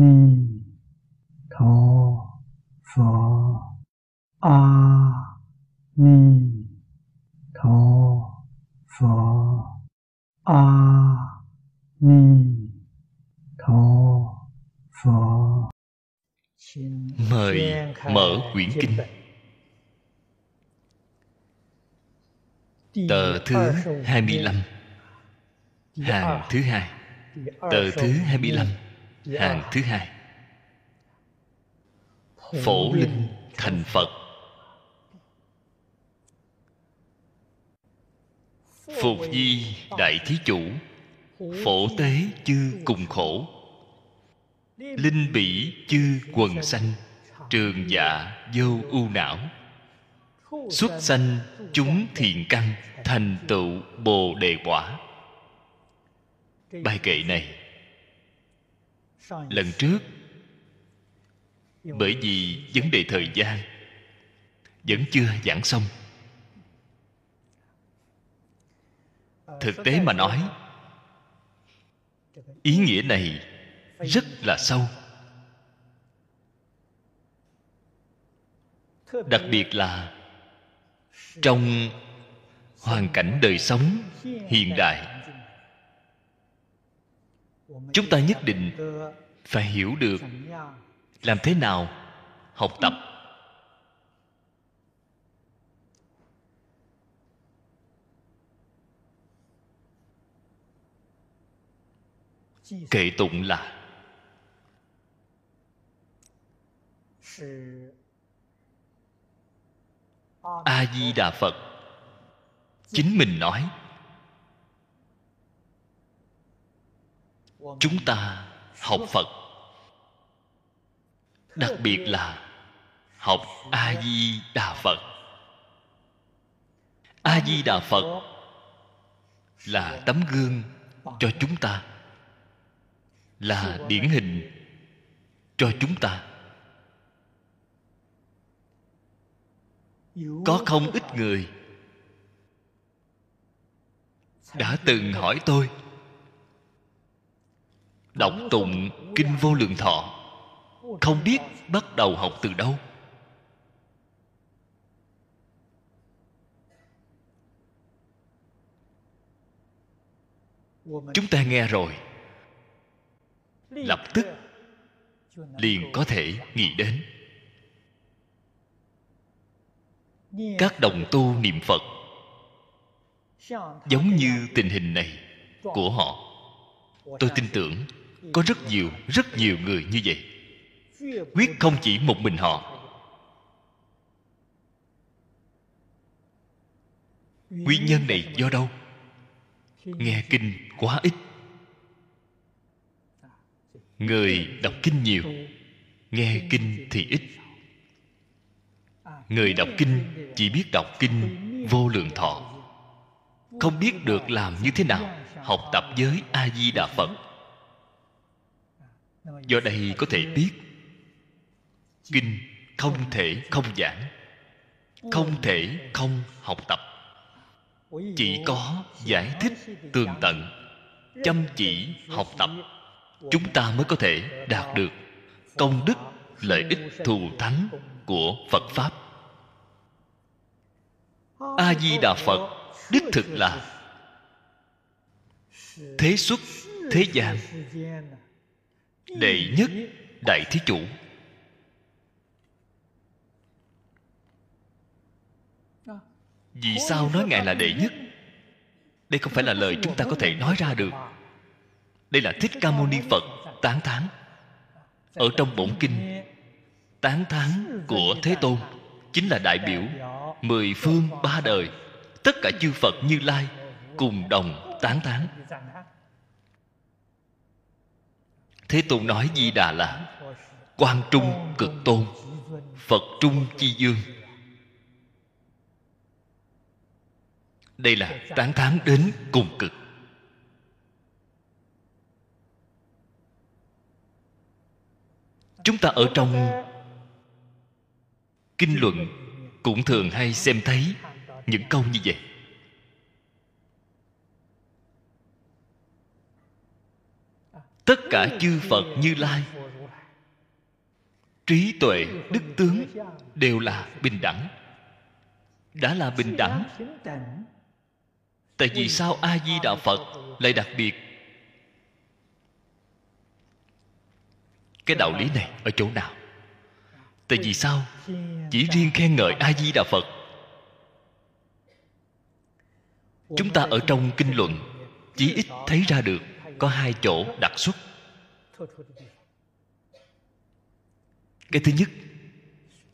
ni tho phở a ni tho phở a ni tho phở mời mở quyển kinh. tờ thứ 25 hàng thứ hai. Tờ thứ 25 hàng thứ hai. Phổ linh thành phật. Phục di đại thí chủ. Phổ tế chư cùng khổ. Linh bỉ chư quần sanh trường dạ vô ưu não. Xuất sanh chúng thiện căn thành tựu bồ đề quả. Bài kệ này lần trước, bởi vì vấn đề thời gian, vẫn chưa giảng xong. Thực tế mà nói, ý nghĩa này rất là sâu. Đặc biệt là trong hoàn cảnh đời sống hiện đại chúng ta nhất định phải hiểu được làm thế nào học tập. Kệ tụng là a di đà phật. Chính mình nói chúng ta học phật. Đặc biệt là học a di đà phật. A di đà phật là tấm gương cho chúng ta, là điển hình cho chúng ta. Có không ít người đã từng hỏi tôi đọc tụng kinh vô lượng thọ. Không biết bắt đầu học từ đâu. Chúng ta nghe rồi. Lập tức liền có thể nghĩ đến. Các đồng tu niệm phật giống như tình hình này của họ. Tôi tin tưởng có rất nhiều rất nhiều người như vậy. Quyết không chỉ một mình họ. Nguyên nhân này do đâu? Nghe kinh quá ít. Người đọc kinh nhiều, nghe kinh thì ít. Người đọc kinh chỉ biết đọc kinh vô lượng thọ. Không biết được làm như thế nào, học tập với a di đà phật do đây có thể biết, kinh không thể không giảng, không thể không học tập. Chỉ có giải thích tường tận, chăm chỉ học tập, chúng ta mới có thể đạt được công đức, lợi ích, thù thắng của phật pháp. A di đà phật đích thực là thế xuất thế gian đệ nhất đại thí chủ. Vì sao nói ngài là đệ nhất? Đây không phải là lời chúng ta có thể nói ra được. Đây là thích ca mâu ni phật tán thán. Ở trong bổn kinh, tán thán của thế tôn chính là đại biểu mười phương ba đời, tất cả chư phật như lai cùng đồng tán thán thế tôn nói di đà là quan trung cực tôn, phật trung chi dương đây là tán thán đến cùng cực. Chúng ta ở trong kinh luận cũng thường hay xem thấy những câu như vậy. Tất cả chư phật như lai. Trí tuệ, đức tướng đều là bình đẳng. Đã là bình đẳng. Tại vì sao a di đà phật lại đặc biệt? Cái đạo lý này ở chỗ nào? Tại vì sao? Chỉ riêng khen ngợi a di đà phật. Chúng ta ở trong kinh luận, chỉ ít thấy ra được có hai chỗ đặc xuất. Cái thứ nhất,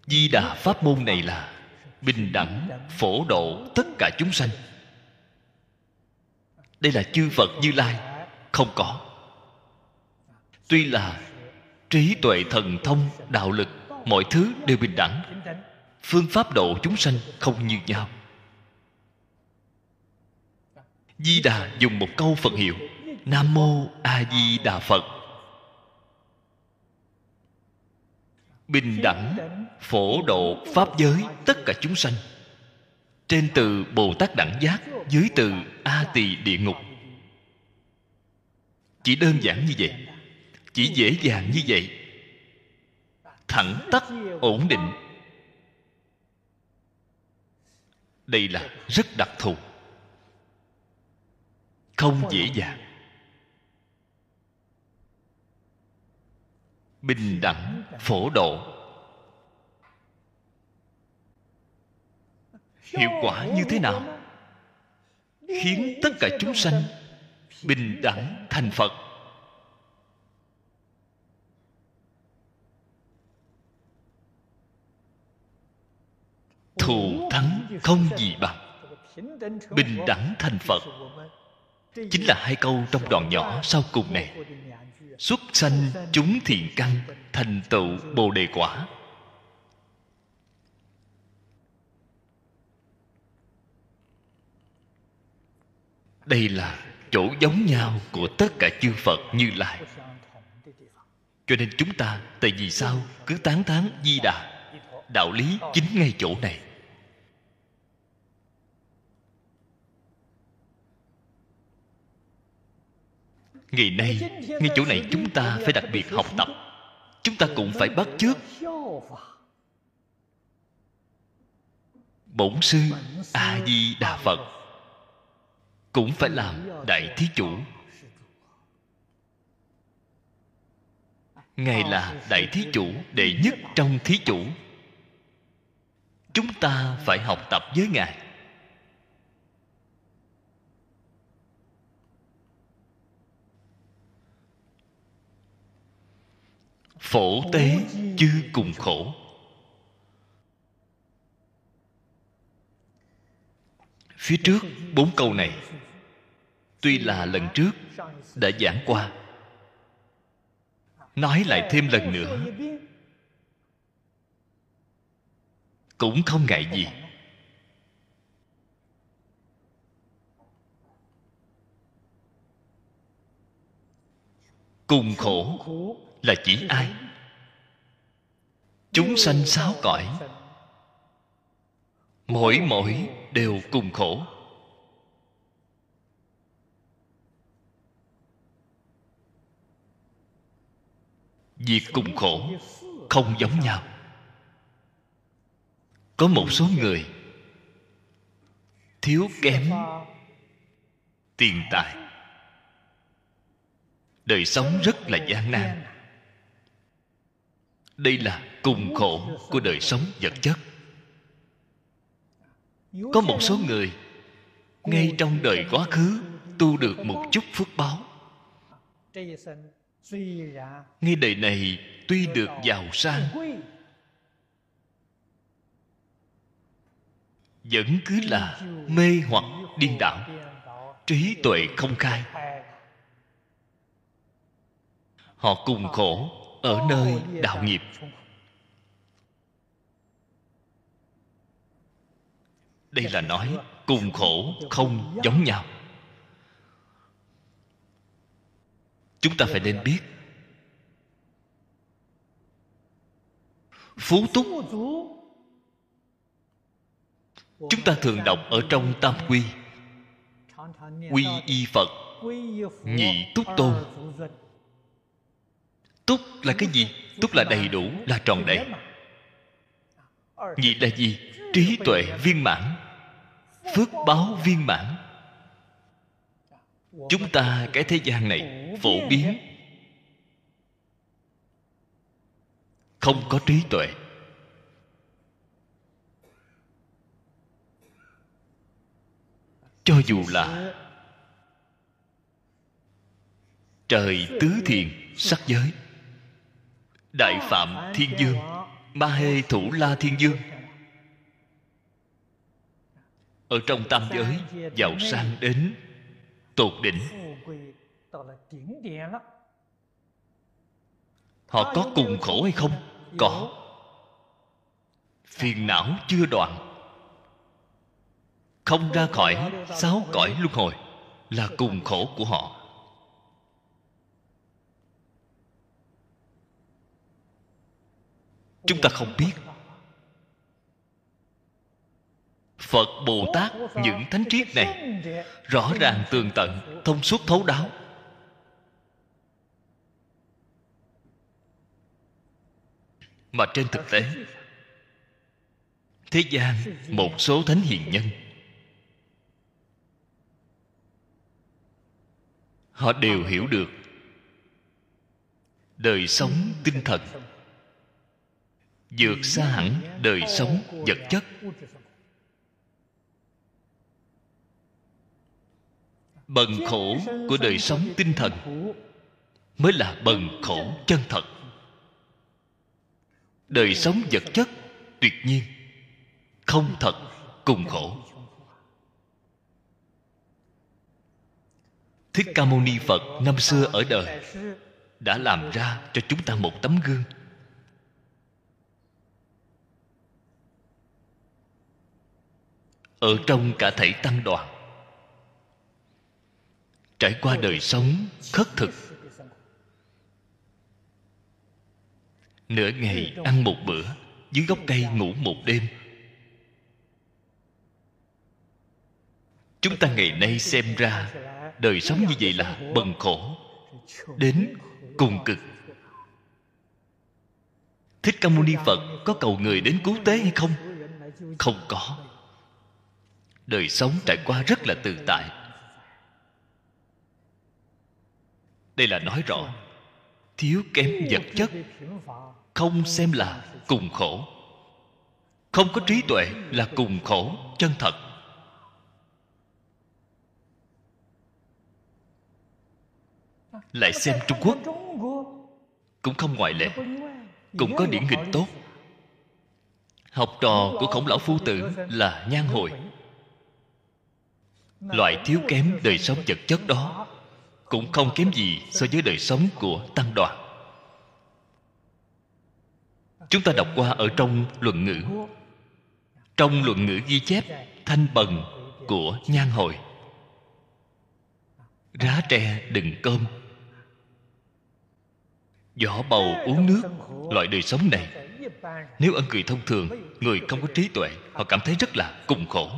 di đà pháp môn này là bình đẳng, phổ độ tất cả chúng sanh. Đây là chư phật như lai, không có. Tuy là trí tuệ thần thông, đạo lực, mọi thứ đều bình đẳng, phương pháp độ chúng sanh không như nhau. Di đà dùng một câu phật hiệu nam mô a di đà phật. Bình đẳng, phổ độ pháp giới tất cả chúng sanh, trên từ bồ tát đẳng giác dưới từ a tỳ địa ngục. Chỉ đơn giản như vậy, chỉ dễ dàng như vậy, thẳng tắp, ổn định. Đây là rất đặc thù, không dễ dàng. Bình đẳng, phổ độ. Hiệu quả như thế nào? Khiến tất cả chúng sanh bình đẳng thành phật. Thù thắng không gì bằng. Bình đẳng thành phật chính là hai câu trong đoạn nhỏ sau cùng này. Xuất sanh chúng thiện căn, thành tựu bồ đề quả. Đây là chỗ giống nhau của tất cả chư phật như lai. Cho nên chúng ta tại vì sao cứ tán thán di đà? Đạo lý chính ngay chỗ này. Ngày nay, ngay chỗ này chúng ta phải đặc biệt học tập. Chúng ta cũng phải bắt chước. Bổn sư a di đà phật cũng phải làm đại thí chủ. Ngài là đại thí chủ đệ nhất trong thí chủ. Chúng ta phải học tập với ngài. Phổ tế chư cùng khổ. Phía trước bốn câu này, tuy là lần trước, đã giảng qua. Nói lại thêm lần nữa. Cũng không ngại gì. Cùng khổ là chỉ ai? Chúng sanh sáu cõi, mỗi mỗi đều cùng khổ. Việc cùng khổ không giống nhau. Có một số người thiếu kém tiền tài. Đời sống rất là gian nan đây là cùng khổ của đời sống vật chất. Có một số người, ngay trong đời quá khứ, tu được một chút phước báo. Ngay đời này, tuy được giàu sang, vẫn cứ là mê hoặc điên đảo, trí tuệ không khai. Họ cùng khổ ở nơi đạo nghiệp. Đây là nói cùng khổ không giống nhau. Chúng ta phải nên biết, phú túc, chúng ta thường đọc ở trong tam quy quy y phật, nhị túc tôn túc là cái gì? Túc là đầy đủ, là tròn đầy. Nhị là gì? Trí tuệ viên mãn, phước báo viên mãn. Chúng ta, cái thế gian này, phổ biến. Không có trí tuệ. Cho dù là trời tứ thiền, sắc giới đại phạm thiên dương, ma hê thủ la thiên dương. Ở trong tam giới, giàu sang đến tột đỉnh. Họ có cùng khổ hay không? Có. Phiền não chưa đoạn. Không ra khỏi sáu cõi luân hồi là cùng khổ của họ. Chúng ta không biết. Phật bồ tát, những thánh triết này, rõ ràng tường tận, thông suốt thấu đáo. Mà trên thực tế, thế gian một số thánh hiền nhân, họ đều hiểu được đời sống tinh thần vượt xa hẳn đời sống vật chất. Bần khổ của đời sống tinh thần mới là bần khổ chân thật. Đời sống vật chất tuyệt nhiên, không thật cùng khổ. Thích ca mâu ni phật năm xưa ở đời đã làm ra cho chúng ta một tấm gương. Ở trong cả thể tăng đoàn. Trải qua đời sống khất thực, nửa ngày ăn một bữa, dưới gốc cây ngủ một đêm. Chúng ta ngày nay xem ra đời sống như vậy là bần khổ, đến cùng cực. Thích ca mâu ni phật có cầu người đến cứu tế hay không? Không có đời sống trải qua rất là tự tại. Đây là nói rõ, thiếu kém vật chất, không xem là cùng khổ. Không có trí tuệ là cùng khổ, chân thật. Lại xem trung quốc, cũng không ngoại lệ, cũng có điển hình tốt. Học trò của khổng lão phu tử là nhan hồi loại thiếu kém đời sống vật chất đó cũng không kém gì so với đời sống của tăng đoàn. Chúng ta đọc qua ở trong luận ngữ. Trong luận ngữ ghi chép thanh bần của nhan hội rá tre đựng cơm. Vỏ bầu uống nước, loại đời sống này. Nếu ân người thông thường, người không có trí tuệ, họ cảm thấy rất là cùng khổ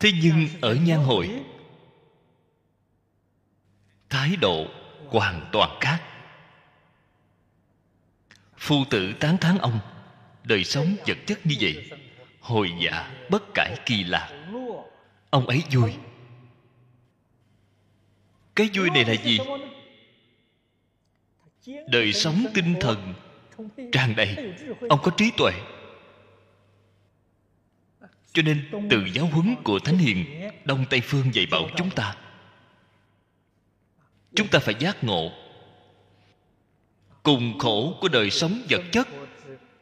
thế nhưng ở nhan hội, thái độ hoàn toàn khác. Phu tử tán thán ông, đời sống vật chất như vậy, hồi dạ bất cải kỳ lạ. Ông ấy vui. Cái vui này là gì? Đời sống tinh thần tràn đầy. Ông có trí tuệ cho nên từ giáo huấn của thánh hiền, đông tây phương dạy bảo chúng ta. Chúng ta phải giác ngộ. Cùng khổ của đời sống vật chất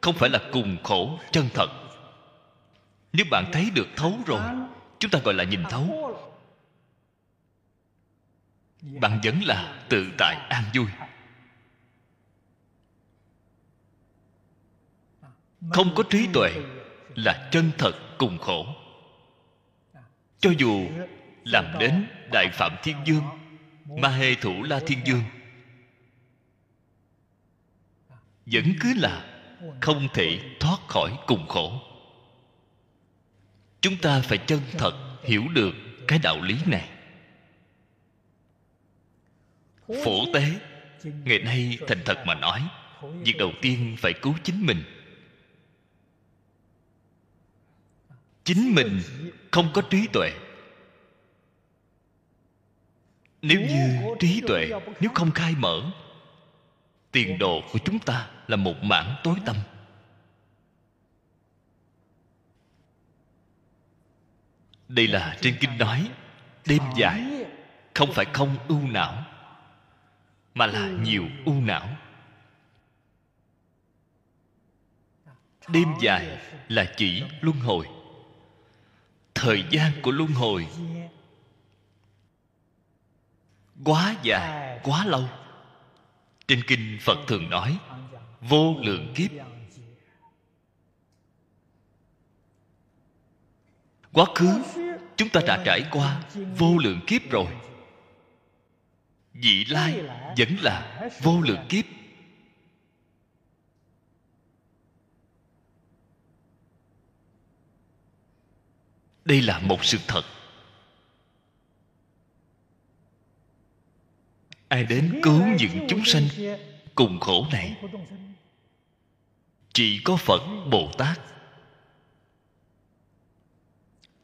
không phải là cùng khổ chân thật. Nếu bạn thấy được thấu rồi, chúng ta gọi là nhìn thấu. Bạn vẫn là tự tại an vui. Không có trí tuệ là chân thật cùng khổ. Cho dù làm đến đại phạm thiên dương, ma hê thủ la thiên dương, vẫn cứ là không thể thoát khỏi cùng khổ. Chúng ta phải chân thật hiểu được cái đạo lý này. Phổ tế, ngày nay thành thật mà nói, việc đầu tiên phải cứu chính mình. Chính mình không có trí tuệ. Nếu như trí tuệ, nếu không khai mở, tiền đồ của chúng ta là một mảng tối tăm. Đây là trên kinh nói, đêm dài không phải không ưu não, mà là nhiều ưu não. Đêm dài là chỉ luân hồi thời gian của luân hồi. Quá dài, quá lâu. Trên kinh phật thường nói, vô lượng kiếp. Quá khứ, chúng ta đã trải qua vô lượng kiếp rồi. Vị lai vẫn là vô lượng kiếp. Đây là một sự thật. Ai đến cứu những chúng sanh cùng khổ này, chỉ có phật bồ tát.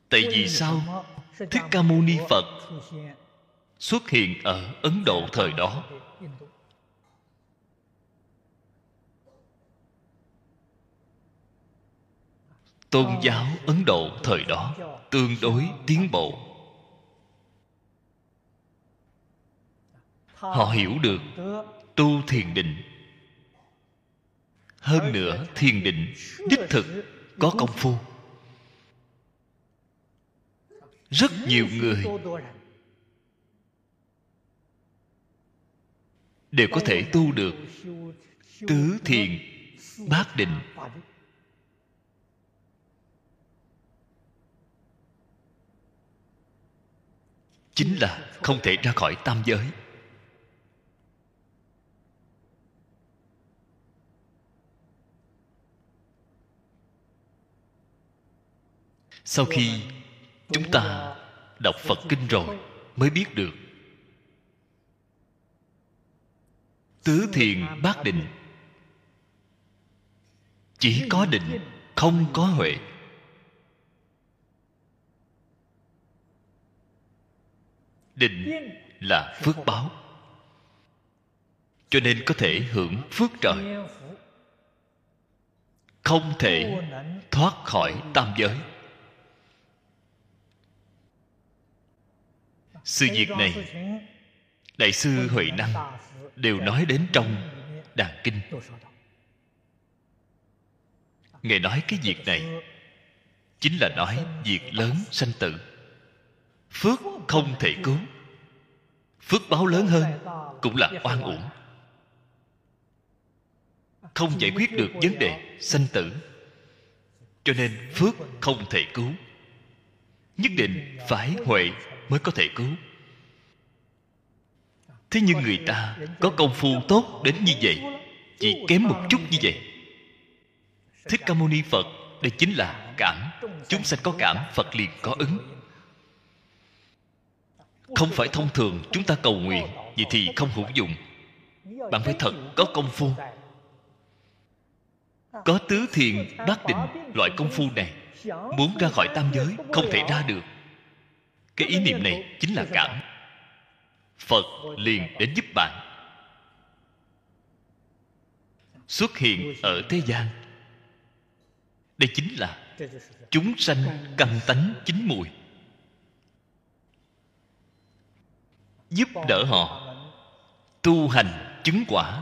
Tại vì sao thích ca mâu ni phật xuất hiện ở ấn độ thời đó? Tôn giáo ấn độ thời đó tương đối tiến bộ. Họ hiểu được tu thiền định. Hơn nữa thiền định đích thực có công phu. Rất nhiều người đều có thể tu được tứ thiền bát định chính là không thể ra khỏi tam giới. Sau khi chúng ta đọc phật kinh rồi mới biết được, tứ thiền bát định chỉ có định, không có huệ. Định là phước báo. Cho nên có thể hưởng phước trời. Không thể thoát khỏi tam giới. Sự việc này, đại sư huệ năng đều nói đến trong đàn kinh. Ngài nói cái việc này chính là nói việc lớn sanh tử phước không thể cứu. Phước báo lớn hơn, cũng là oan uổng. Không giải quyết được vấn đề sanh tử. Cho nên phước không thể cứu. Nhất định phải huệ mới có thể cứu. Thế nhưng người ta có công phu tốt đến như vậy, chỉ kém một chút như vậy. Thích ca mâu ni phật đây chính là cảm. Chúng sanh có cảm, phật liền có ứng không phải thông thường, chúng ta cầu nguyện, vậy thì không hữu dụng. Bạn phải thật, có công phu. Có tứ thiền, bát định, loại công phu này. Muốn ra khỏi tam giới, không thể ra được. Cái ý niệm này chính là cảm. Phật liền đến giúp bạn. Xuất hiện ở thế gian. Đây chính là chúng sanh căn tánh chính mùi. Giúp đỡ họ, tu hành chứng quả.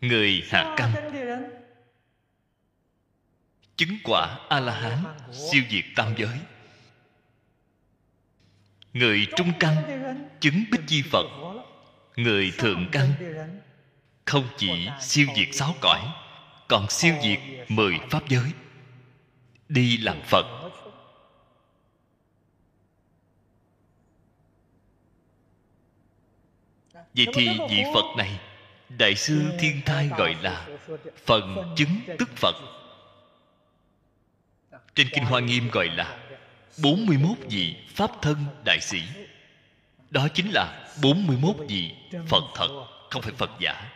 Người hạ căn chứng quả a la hán siêu diệt tam giới. Người trung căn chứng bích chi phật. Người thượng căn không chỉ siêu diệt sáu cõi, còn siêu diệt mười pháp giới đi làm phật. Vậy thì vị phật này, đại sư thiên thai gọi là phần chứng tức phật. Trên kinh hoa nghiêm gọi là 41 vị Pháp thân đại sĩ. Đó chính là 41 vị Phật thật, Không phải Phật giả.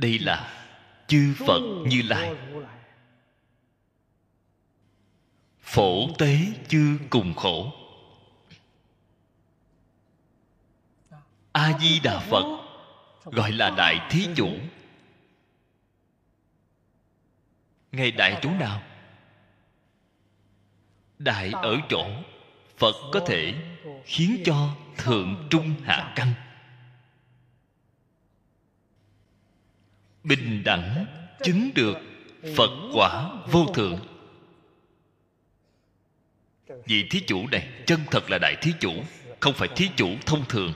Đây là chư Phật Như Lai. Phổ tế chư cùng khổ. A-di-đà Phật, Gọi là Đại Thí Chủ. Ngài Đại Chủ nào? Đại ở chỗ, Phật có thể khiến cho Thượng Trung Hạ Căn Bình đẳng chứng được Phật quả vô thượng. Vị thí chủ này chân thật là đại thí chủ, Không phải thí chủ thông thường.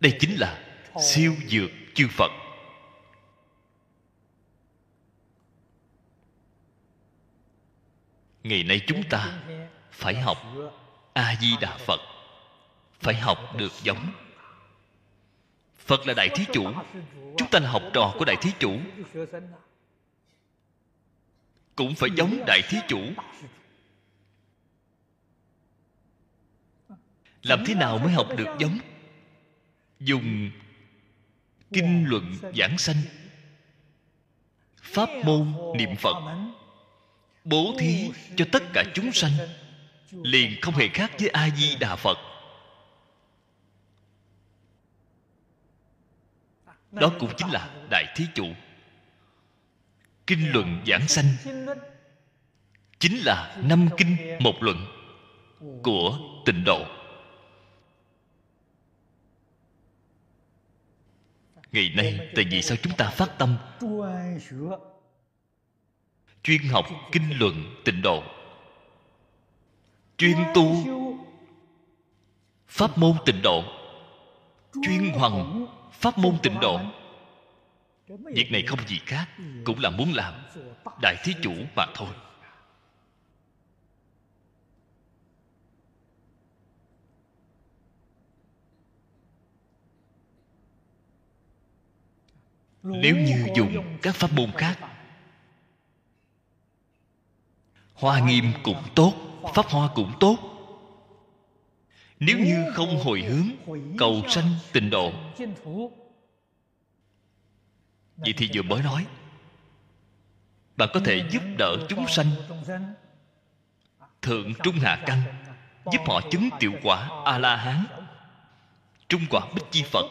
Đây chính là siêu dược chư Phật. Ngày nay chúng ta phải học A-di-đà Phật, Phải học được giống Phật là Đại Thí Chủ. Chúng ta là học trò của Đại Thí Chủ. Cũng phải giống Đại Thí Chủ. Làm thế nào mới học được giống? Dùng Kinh luận giảng sanh. Pháp môn niệm Phật. Bố thí cho tất cả chúng sanh. Liền không hề khác với A-di-đà Phật. Đó cũng chính là đại thí chủ. Kinh luận giảng sanh chính là năm kinh một luận của tịnh độ. Ngày nay, tại vì sao chúng ta phát tâm? Chuyên học kinh luận tịnh độ. Chuyên tu pháp môn tịnh độ. Chuyên hoằng pháp môn tịnh độ. Việc này không gì khác, cũng là muốn làm đại thí chủ mà thôi. Nếu như dùng các pháp môn khác, hoa nghiêm cũng tốt, pháp hoa cũng tốt nếu như không hồi hướng cầu sanh tịnh độ. Vậy thì vừa mới nói, bạn có thể giúp đỡ chúng sanh, thượng trung hạ căn, giúp họ chứng tiểu quả a la hán trung quả bích chi phật,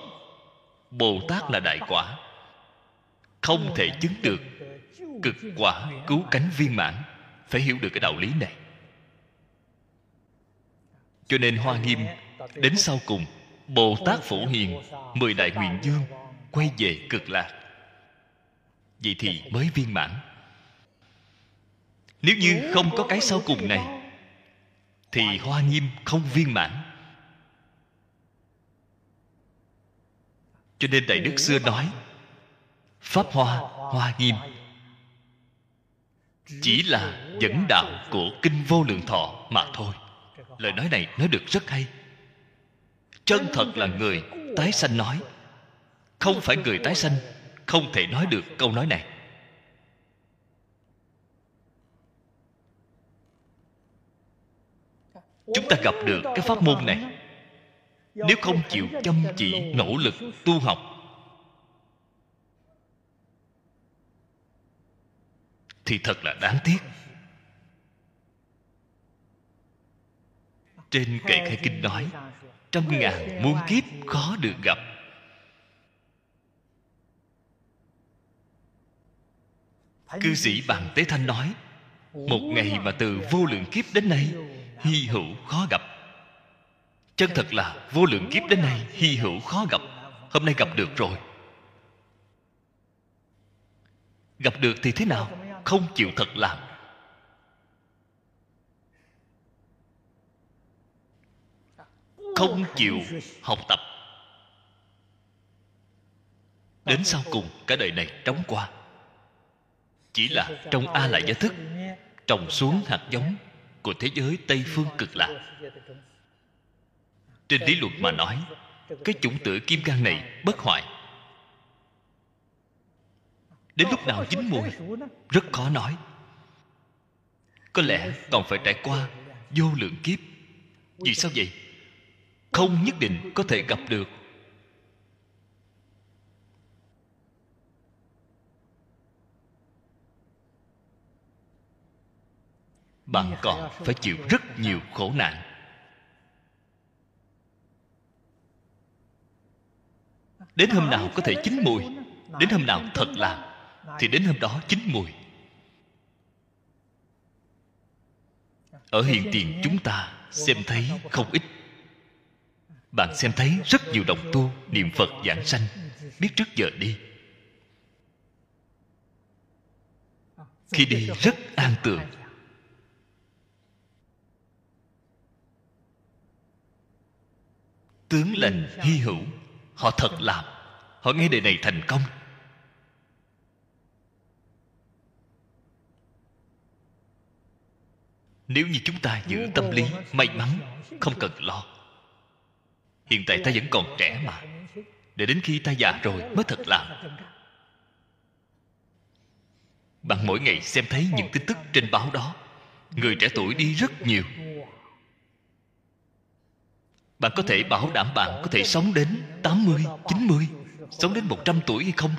bồ tát là đại quả, không thể chứng được cực quả cứu cánh viên mãn. Phải hiểu được cái đạo lý này cho nên hoa nghiêm đến sau cùng bồ tát phổ hiền, mười đại nguyện dương quay về cực lạc. Vậy thì mới viên mãn. Nếu như không có cái sau cùng này, thì hoa nghiêm không viên mãn. Cho nên đại đức xưa nói, pháp hoa hoa nghiêm, chỉ là dẫn đạo của kinh vô lượng thọ mà thôi lời nói này nói được rất hay. Chân thật là người tái sanh nói. Không phải người tái sanh, không thể nói được câu nói này. Chúng ta gặp được cái pháp môn này. Nếu không chịu chăm chỉ, nỗ lực, tu học, thì thật là đáng tiếc. Trên kệ khai kinh nói trăm ngàn muôn kiếp khó được gặp. Cư sĩ bàn tế thanh nói, một ngày mà từ vô lượng kiếp đến nay, hy hữu khó gặp. Chân thật là vô lượng kiếp đến nay, hy hữu khó gặp. Hôm nay gặp được rồi. Gặp được thì thế nào? Không chịu thật làm. Không chịu học tập. Đến sau cùng, cả đời này trống qua. Chỉ là trong a lại gia thức, trồng xuống hạt giống của thế giới tây phương cực lạc. Trên lý luận mà nói, cái chủng tử kim cang này bất hoại. Đến lúc nào chín mùi, rất khó nói. Có lẽ còn phải trải qua vô lượng kiếp. Vì sao vậy? Không nhất định có thể gặp được. Bạn còn phải chịu rất nhiều khổ nạn. Đến hôm nào có thể chín mùi. Đến hôm nào thật là thì đến hôm đó chín mùi. Ở hiện tiền chúng ta xem thấy không ít bạn xem thấy rất nhiều đồng tu niệm phật giảng sanh. Biết trước giờ đi. Khi đi rất an tường. Tướng lành hy hữu, họ thật làm. Họ nghe đề này thành công. Nếu như chúng ta giữ tâm lý may mắn, không cần lo hiện tại ta vẫn còn trẻ mà. Để đến khi ta già rồi mới thật làm bạn mỗi ngày xem thấy những tin tức trên báo đó. Người trẻ tuổi đi rất nhiều. Bạn có thể bảo đảm bạn có thể sống đến 80, 90 Sống đến 100 tuổi hay không?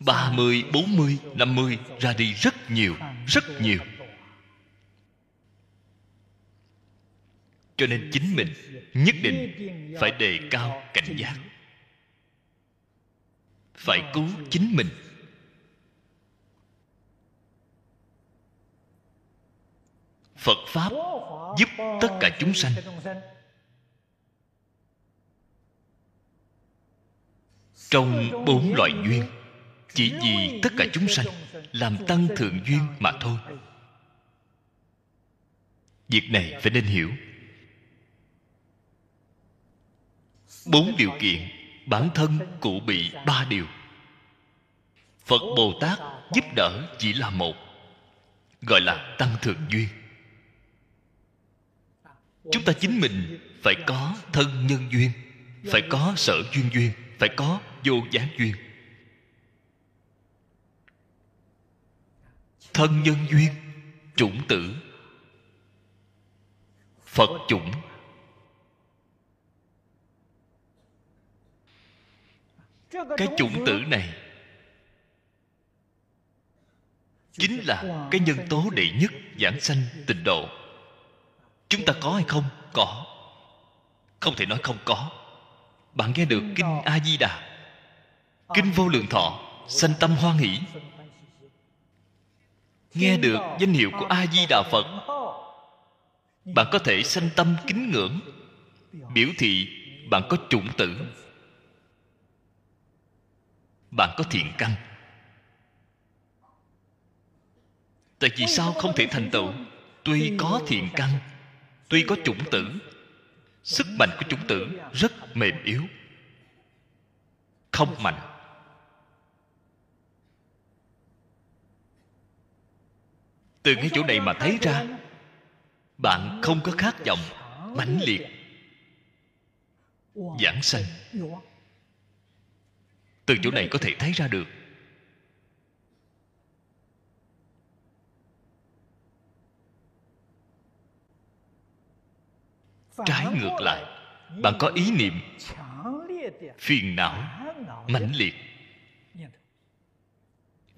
ba mươi, bốn mươi, năm mươi ra đi rất nhiều, rất nhiều. Cho nên chính mình nhất định phải đề cao cảnh giác. Phải cứu chính mình. Phật pháp giúp tất cả chúng sanh. Trong bốn loại duyên, chỉ vì tất cả chúng sanh làm tăng thượng duyên mà thôi. Việc này phải nên hiểu. Bốn điều kiện, bản thân cụ bị ba điều. Phật bồ tát giúp đỡ chỉ là một, gọi là tăng thượng duyên. Chúng ta chính mình phải có thân nhân duyên, phải có sở duyên duyên, phải có vô gián duyên. Thân nhân duyên, chủng tử. Phật chủng cái chủng tử này chính là cái nhân tố đệ nhất giảng sanh tịnh độ. Chúng ta có hay không? Có. Không thể nói không có. Bạn nghe được kinh a di đà kinh vô lượng thọ, sanh tâm hoan hỷ. Nghe được danh hiệu của a di đà phật, bạn có thể sanh tâm kính ngưỡng, biểu thị bạn có chủng tử bạn có thiện căn. Tại vì sao không thể thành tựu? Tuy có thiện căn, tuy có chủng tử, sức mạnh của chủng tử rất mềm yếu, không mạnh. Từ cái chỗ này mà thấy ra, bạn không có khát vọng mãnh liệt, giảng sanh từ chỗ này có thể thấy ra được. Trái ngược lại, bạn có ý niệm phiền não, mãnh liệt.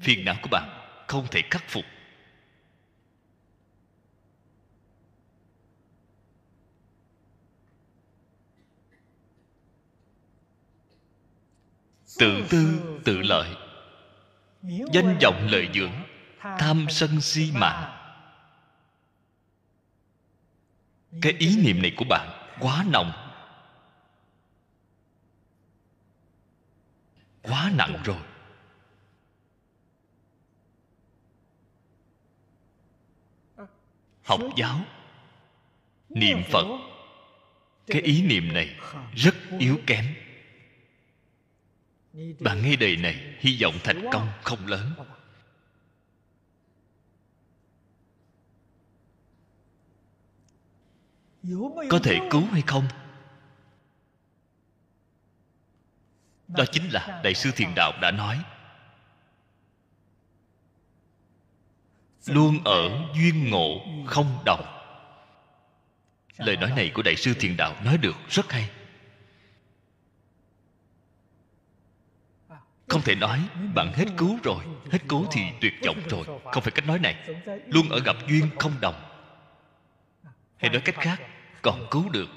Phiền não của bạn không thể khắc phục. Tự tư tự lợi. Danh vọng lợi dưỡng tham sân si mạng. Cái ý niệm này của bạn quá nồng. Quá nặng rồi. Học giáo niệm phật. cái ý niệm này rất yếu kém bạn nghe đời này, hy vọng thành công không lớn. Có thể cứu hay không? Đó chính là đại sư thiền đạo đã nói. Luôn ở duyên ngộ không đồng lời nói này của đại sư thiền đạo nói được rất hay. Không thể nói bạn hết cứu rồi, hết cứu thì tuyệt vọng rồi. Không phải cách nói này, luôn ở gặp duyên không đồng. Hay nói cách khác, còn cứu được,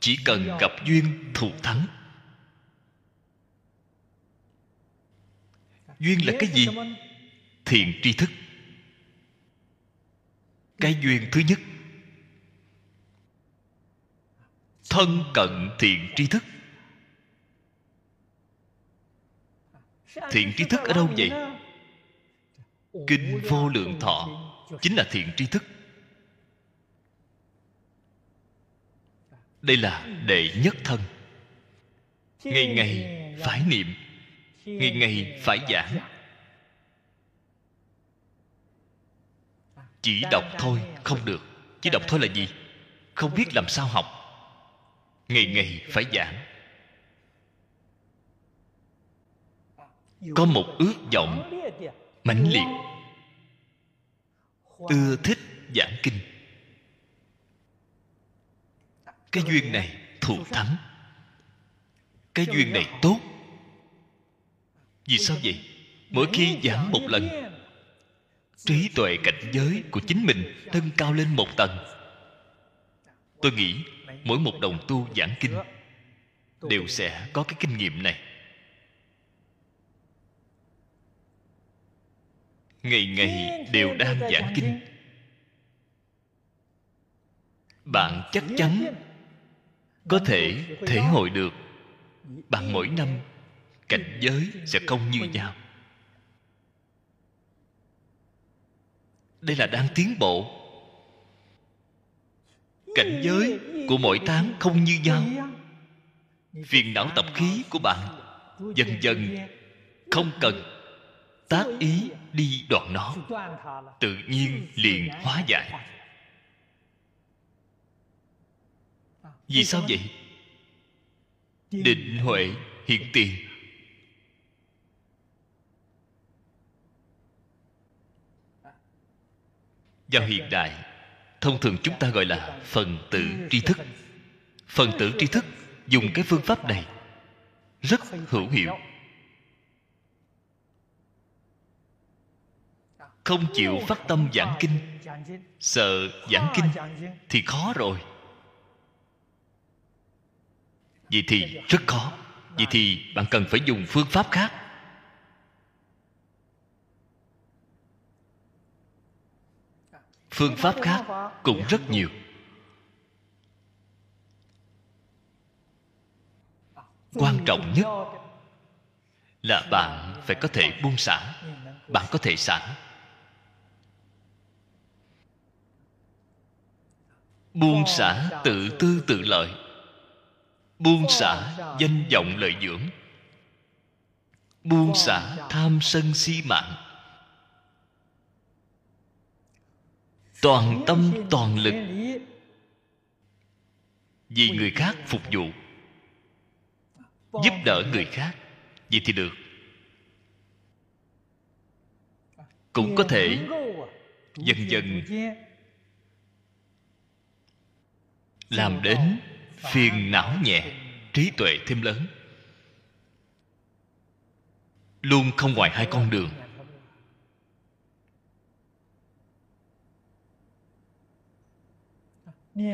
chỉ cần gặp duyên thù thắng. Duyên là cái gì? Thiện tri thức. Cái duyên thứ nhất. Thân cận thiện tri thức. Thiện tri thức ở đâu vậy? Kinh vô lượng thọ, chính là thiện tri thức. Đây là đệ nhất thân. Ngày ngày phải niệm, ngày ngày phải giảng. Chỉ đọc thôi, không được. Chỉ đọc thôi là gì? Không biết làm sao học. Ngày ngày phải giảng. Có một ước vọng mãnh liệt. Ưa thích giảng kinh. Cái duyên này thù thắng. Cái duyên này tốt. Vì sao vậy? Mỗi khi giảng một lần, trí tuệ cảnh giới của chính mình nâng cao lên một tầng. Tôi nghĩ mỗi một đồng tu giảng kinh đều sẽ có cái kinh nghiệm này. Ngày ngày đều đang giảng kinh. Bạn chắc chắn có thể thể hội được. Bạn mỗi năm, cảnh giới sẽ không như nhau. Đây là đang tiến bộ. Cảnh giới của mỗi tháng không như nhau. Phiền não tập khí của bạn dần dần không cần tác ý đi đoạn nó, tự nhiên liền hóa giải. Vì sao vậy? Định huệ hiện tiền. Vào hiện đại, thông thường chúng ta gọi là phần tử tri thức. Phần tử tri thức dùng cái phương pháp này rất hữu hiệu. Không chịu phát tâm giảng kinh. Sợ giảng kinh thì khó rồi. Vậy thì rất khó. Vậy thì bạn cần phải dùng phương pháp khác. Phương pháp khác cũng rất nhiều. Quan trọng nhất là bạn phải có thể buông xả. Bạn có thể xả. Buông xả tự tư tự lợi. Buông xả danh vọng lợi dưỡng. Buông xả tham sân si mạng. Toàn tâm, toàn lực. Vì người khác phục vụ. Giúp đỡ người khác. Vậy thì được. Cũng có thể dần dần làm đến phiền não nhẹ, trí tuệ thêm lớn. Luôn không ngoài hai con đường.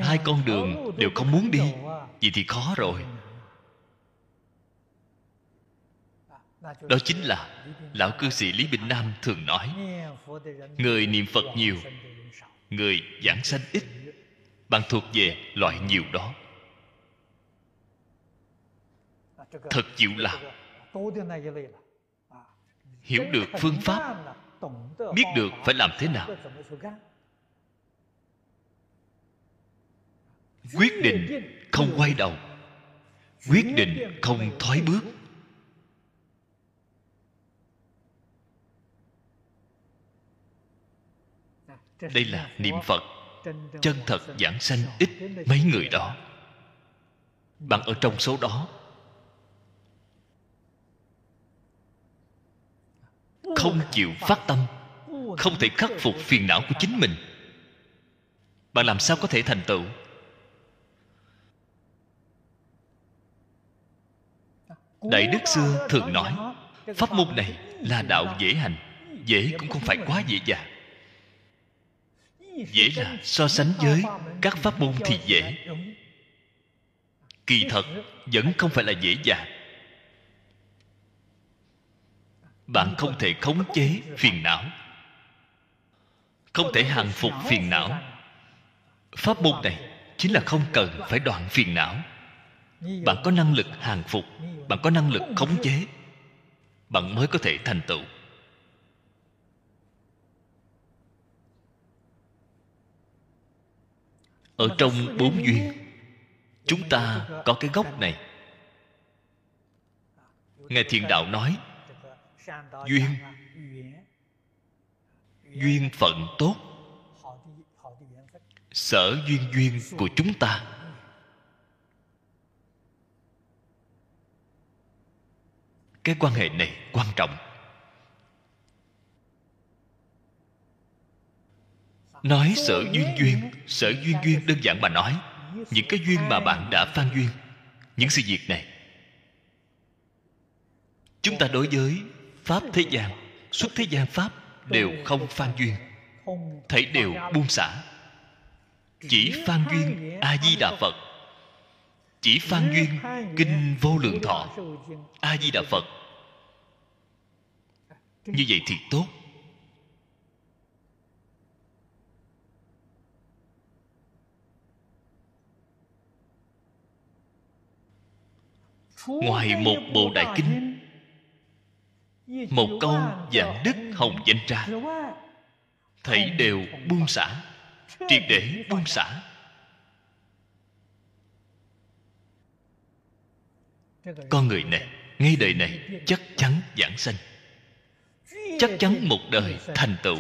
Hai con đường đều không muốn đi vậy thì khó rồi. Đó chính là lão cư sĩ lý bình nam thường nói, người niệm phật nhiều, người giảng sanh ít bạn thuộc về loại nhiều đó. Thật chịu làm hiểu được phương pháp, biết được phải làm thế nào. Quyết định không quay đầu. Quyết định không thoái bước. Đây là niệm phật chân thật giảng sanh ít mấy người đó. Bạn ở trong số đó. Không chịu phát tâm. Không thể khắc phục phiền não của chính mình. Bạn làm sao có thể thành tựu? Đại đức xưa thường nói, pháp môn này là đạo dễ hành, dễ cũng không phải quá dễ dàng dễ là so sánh với các pháp môn thì dễ. Kỳ thật, vẫn không phải là dễ dàng. Bạn không thể khống chế phiền não. Không thể hàng phục phiền não. Pháp môn này chính là không cần phải đoạn phiền não. Bạn có năng lực hàng phục, bạn có năng lực khống chế, bạn mới có thể thành tựu. Ở trong bốn duyên, chúng ta có cái gốc này. Ngài thiền đạo nói, duyên duyên phận tốt. Sở duyên duyên của chúng ta. Cái quan hệ này quan trọng. Nói sở duyên duyên sở duyên duyên đơn giản mà nói. Những cái duyên mà bạn đã phan duyên, những sự việc này. Chúng ta đối với pháp thế gian xuất thế gian pháp đều không phan duyên, thấy đều buông xả. Chỉ phan duyên a di đà phật, chỉ phan duyên kinh vô lượng thọ a di đà phật. Như vậy thì tốt. Ngoài một bộ đại kinh một câu giảng đức hồng danh ra. Thảy đều buông xả triệt để buông xả. Con người này ngay đời này chắc chắn giảng sanh chắc chắn một đời thành tựu.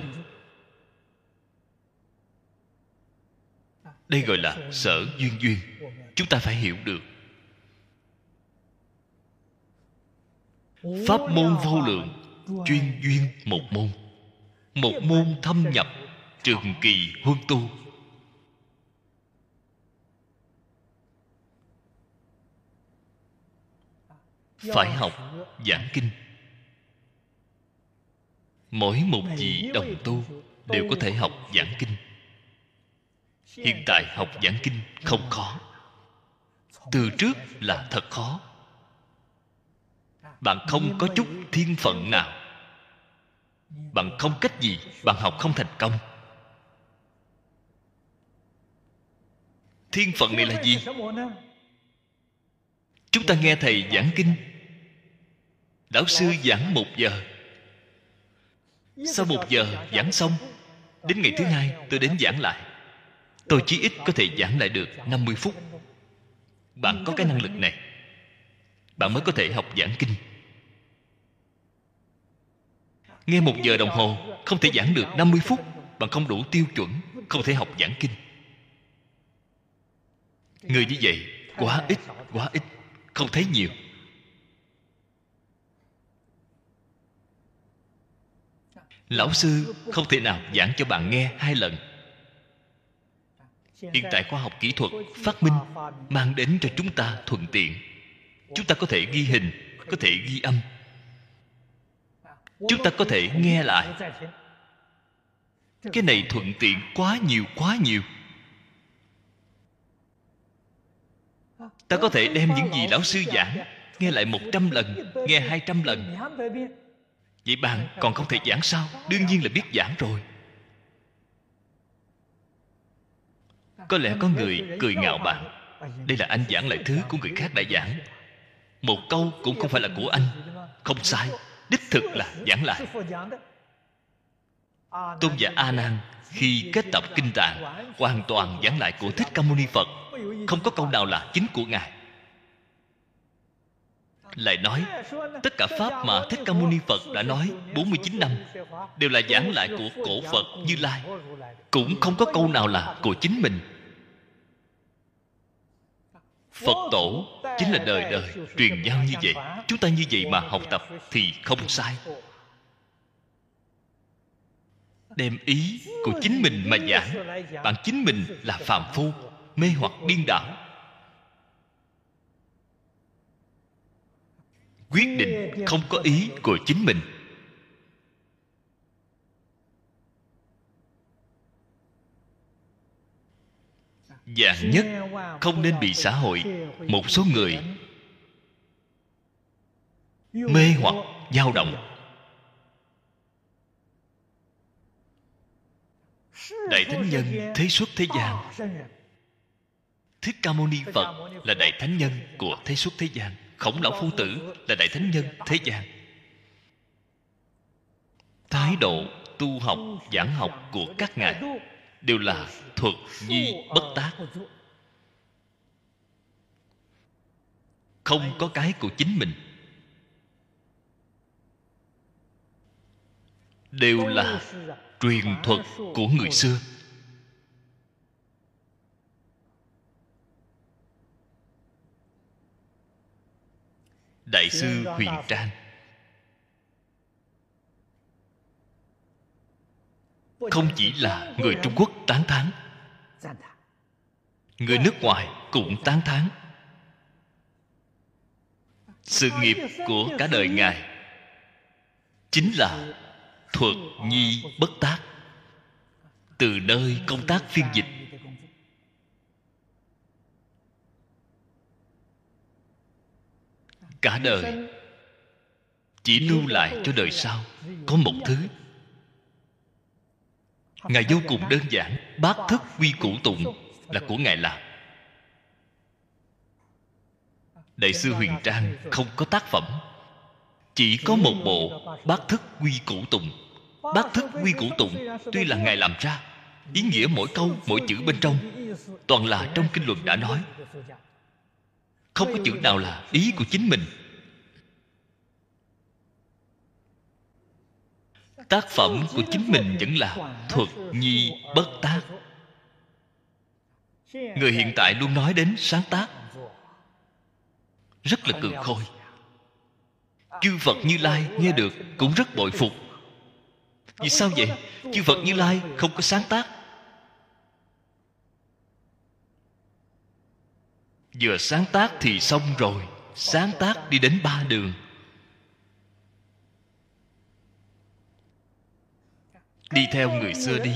Đây gọi là sở duyên duyên. Chúng ta phải hiểu được pháp môn vô lượng, chuyên duyên một môn. Một môn thâm nhập, trường kỳ huân tu. Phải học giảng kinh. Mỗi một vị đồng tu đều có thể học giảng kinh. Hiện tại học giảng kinh không khó. Từ trước là thật khó bạn không có chút thiên phận nào. Bạn không cách gì bạn học không thành công. Thiên phận này là gì? Chúng ta nghe thầy giảng kinh. Lão sư giảng một giờ. Sau một giờ giảng xong, đến ngày thứ hai tôi đến giảng lại. Tôi chỉ ít có thể giảng lại được 50 phút. Bạn có cái năng lực này. Bạn mới có thể học giảng kinh nghe một giờ đồng hồ, không thể giảng được 50 phút bạn không đủ tiêu chuẩn, không thể học giảng kinh. Người như vậy, quá ít quá ít, không thấy nhiều. Lão sư không thể nào giảng cho bạn nghe hai lần. Hiện tại khoa học kỹ thuật phát minh mang đến cho chúng ta thuận tiện. Chúng ta có thể ghi hình, có thể ghi âm chúng ta có thể nghe lại. Cái này thuận tiện quá nhiều quá nhiều. Ta có thể đem những gì lão sư giảng, nghe lại một trăm lần, nghe hai trăm lần. Vậy bạn còn không thể giảng sao? Đương nhiên là biết giảng rồi. Có lẽ có người cười ngạo bạn. Đây là anh giảng lại thứ của người khác đã giảng. Một câu cũng không phải là của anh. Không sai đích thực là giảng lại. Tôn giả a nan khi kết tập kinh tạng, hoàn toàn giảng lại của thích ca mâu ni phật. Không có câu nào là chính của ngài. Lại nói, tất cả pháp mà thích ca mâu ni phật đã nói 49 năm đều là giảng lại của cổ phật như lai. Cũng không có câu nào là của chính mình. Phật tổ chính là đời đời truyền giao như vậy. Chúng ta như vậy mà học tập thì không sai. Đem ý của chính mình mà giảng. Bạn chính mình là phàm phu, mê hoặc điên đảo quyết định không có ý của chính mình. Dạng nhất không nên bị xã hội, một số người mê hoặc dao động. Đại thánh nhân, thế xuất thế gian. Thích ca mâu ni phật là đại thánh nhân của thế xuất thế gian. Khổng lão phu tử là đại thánh nhân thế gian. Thái độ tu học, giảng học của các ngài đều là thuật nhi bất tác. Không có cái của chính mình. Đều là truyền thuật của người xưa. Đại sư huyền trang. Không chỉ là người trung quốc tán thán, người nước ngoài cũng tán thán. Sự nghiệp của cả đời ngài chính là thuật nhi bất tác. Từ nơi công tác phiên dịch, cả đời chỉ lưu lại cho đời sau có một thứ ngài vô cùng đơn giản bát thức quy củ tụng là của ngài làm đại sư huyền trang không có tác phẩm, chỉ có một bộ bát thức quy củ tụng. Bát thức quy củ tụng tuy là ngài làm ra, ý nghĩa mỗi câu, mỗi chữ bên trong toàn là trong kinh luận đã nói. Không có chữ nào là ý của chính mình. Tác phẩm của chính mình vẫn là thuật nhi bất tác. Người hiện tại luôn nói đến sáng tác. Rất là cường khôi. Chư phật như lai nghe được cũng rất bội phục. Vì sao vậy? Chư phật như lai không có sáng tác. Vừa sáng tác thì xong rồi, sáng tác đi đến ba đường. Đi theo người xưa đi.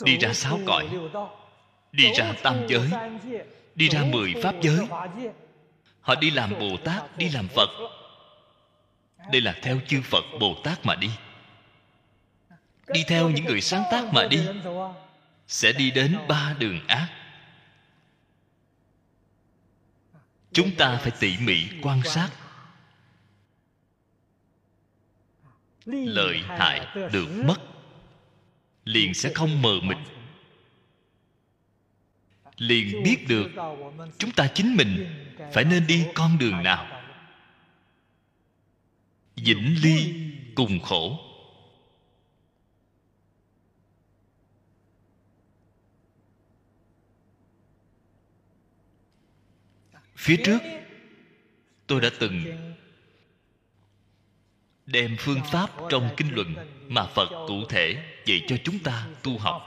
Đi ra sáu cõi. Đi ra tam giới. Đi ra mười pháp giới. Họ đi làm bồ tát, đi làm phật. Đây là theo chư phật bồ tát mà đi. Đi theo những người sáng tác mà đi. Sẽ đi đến ba đường ác. Chúng ta phải tỉ mỉ quan sát. Lợi hại được mất. Liền sẽ không mờ mịt. Liền biết được chúng ta chính mình phải nên đi con đường nào. Vĩnh ly cùng khổ. Phía trước, tôi đã từng đem phương pháp trong kinh luận mà phật cụ thể dạy cho chúng ta tu học.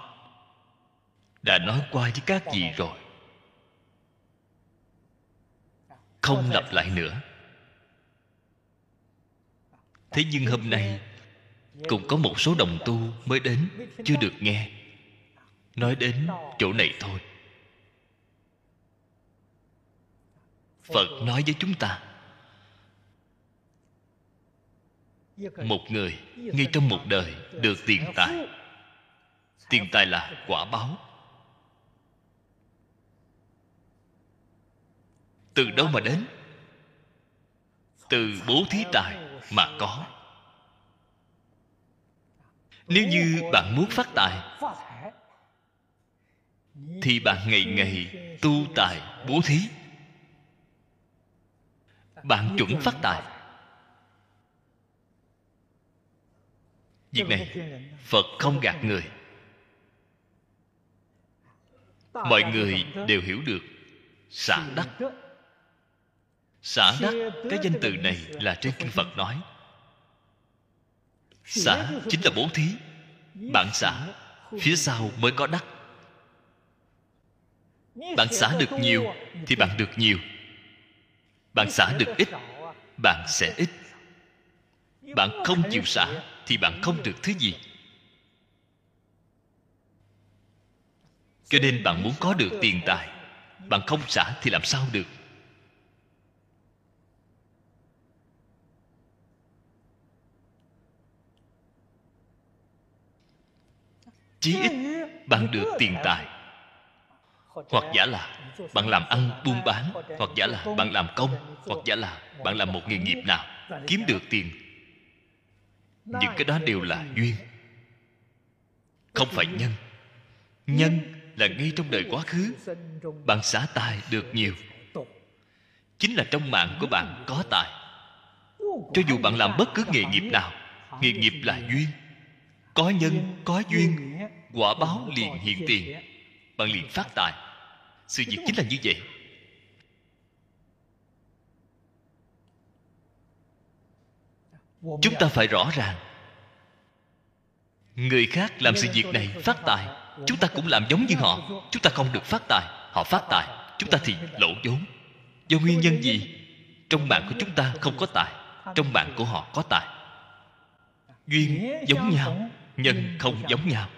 Đã nói qua với các vị rồi. Không lặp lại nữa. Thế nhưng hôm nay, cũng có một số đồng tu mới đến, chưa được nghe. Nói đến chỗ này thôi. Phật nói với chúng ta một người ngay trong một đời được tiền tài. Tiền tài là quả báo. Từ đâu mà đến? Từ bố thí tài mà có. Nếu như bạn muốn phát tài, thì bạn ngày ngày tu tài, bố thí. Bạn chuẩn phát tài. Việc này, phật không gạt người. Mọi người đều hiểu được xả đắc. Xả đắc, cái danh từ này là trên kinh phật nói. Xả chính là bố thí, bạn xả, phía sau mới có đắc. Bạn xả được nhiều thì bạn được nhiều. Bạn xả được ít, bạn sẽ ít. Bạn không chịu xả thì bạn không được thứ gì. Cho nên bạn muốn có được tiền tài, bạn không xả thì làm sao được? Chí ít bạn được tiền tài. Hoặc giả là bạn làm ăn buôn bán, hoặc giả là bạn làm công, hoặc giả là bạn làm một nghề nghiệp nào, kiếm được tiền những cái đó đều là duyên. Không phải nhân. Nhân là ngay trong đời quá khứ. bạn xả tài được nhiều. chính là trong mạng của bạn có tài. Cho dù bạn làm bất cứ nghề nghiệp nào nghề nghiệp là duyên. Có nhân có duyên quả báo liền hiện tiền. bạn liền phát tài. Sự việc chính là như vậy chúng ta phải rõ ràng. Người khác làm sự việc này phát tài. chúng ta cũng làm giống như họ. Chúng ta không được phát tài họ phát tài. Chúng ta thì lỗ vốn. Do nguyên nhân gì? Trong mạng của chúng ta không có tài. Trong mạng của họ có tài. Duyên giống nhau nhân không giống nhau.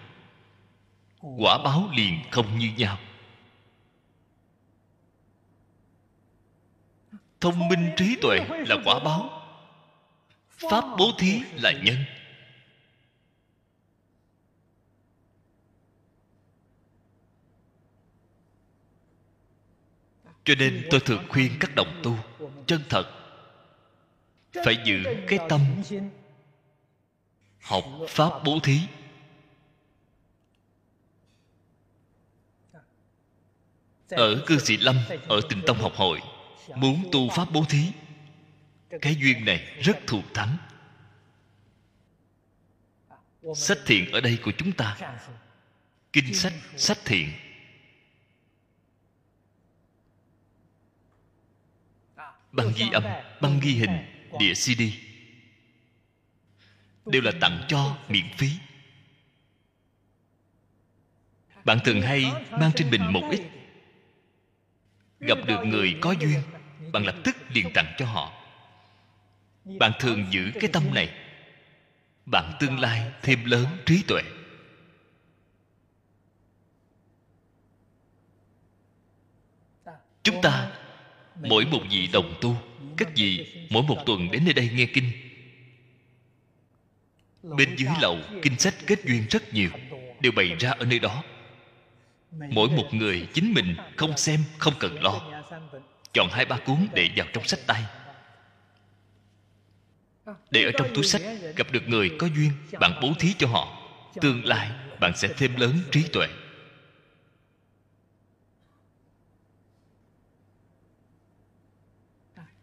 Quả báo liền không như nhau. Thông minh trí tuệ là quả báo pháp bố thí là nhân. Cho nên tôi thường khuyên các đồng tu, chân thật, phải giữ cái tâm học pháp bố thí. Ở cư sĩ lâm, ở tịnh tông học hội, muốn tu pháp bố thí cái duyên này rất thuộc thắng. Sách thiện ở đây của chúng ta. Kinh sách sách thiện. Băng ghi âm, băng ghi hình đĩa cd đều là tặng cho, miễn phí. Bạn thường hay mang trên mình một ít. Gặp được người có duyên, bạn lập tức liền tặng cho họ bạn thường giữ cái tâm này. Bạn tương lai thêm lớn trí tuệ. Chúng ta, mỗi một vị đồng tu các vị mỗi một tuần đến nơi đây nghe kinh. Bên dưới lầu, kinh sách kết duyên rất nhiều, đều bày ra ở nơi đó. Mỗi một người chính mình không xem, không cần lo. Chọn hai ba cuốn để vào trong sách tay để ở trong túi sách, gặp được người có duyên, bạn bố thí cho họ. Tương lai, bạn sẽ thêm lớn trí tuệ.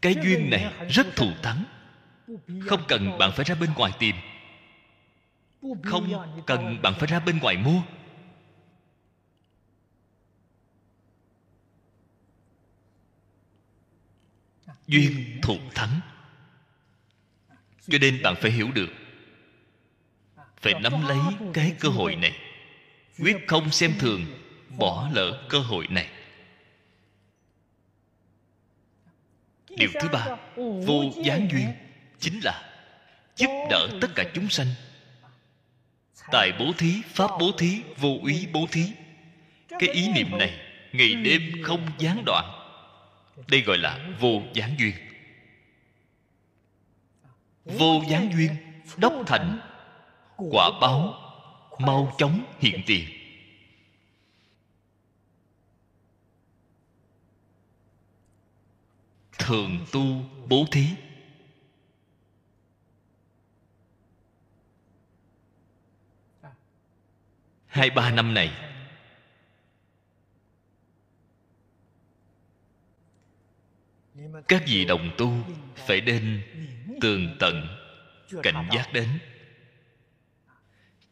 Cái duyên này rất thù thắng. Không cần bạn phải ra bên ngoài tìm. Không cần bạn phải ra bên ngoài mua. Duyên thù thắng cho nên bạn phải hiểu được. Phải nắm lấy cái cơ hội này. Quyết không xem thường, bỏ lỡ cơ hội này. Điều thứ ba, vô gián duyên, chính là giúp đỡ tất cả chúng sanh. Tài bố thí, pháp bố thí, vô ý bố thí. Cái ý niệm này ngày đêm không gián đoạn. Đây gọi là vô gián duyên vô gián duyên, đốc thành quả báo, mau chóng hiện tiền. Thường tu bố thí. Hai ba năm này các vị đồng tu phải nên tường tận, cảnh giác đến.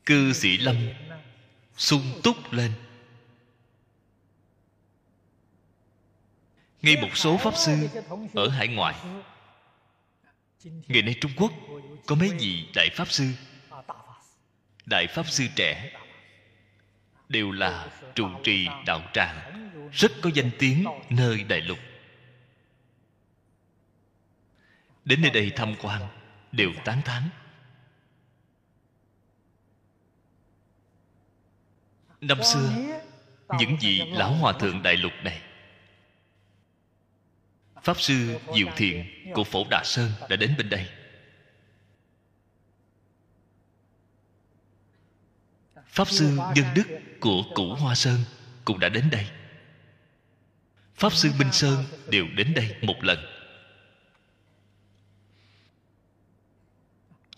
Cư sĩ lâm sung túc lên. Ngay một số pháp sư ở hải ngoại. Ngày nay trung quốc có mấy vị đại pháp sư? Đại pháp sư trẻ đều là trụ trì đạo tràng, rất có danh tiếng nơi đại lục. Đến nơi đây tham quan, đều tán thán. Năm xưa, những vị lão hòa thượng đại lục này, pháp sư diệu thiện của phổ đà sơn đã đến bên đây. Pháp sư nhân đức của cửu hoa sơn cũng đã đến đây. Pháp sư minh sơn đều đến đây một lần.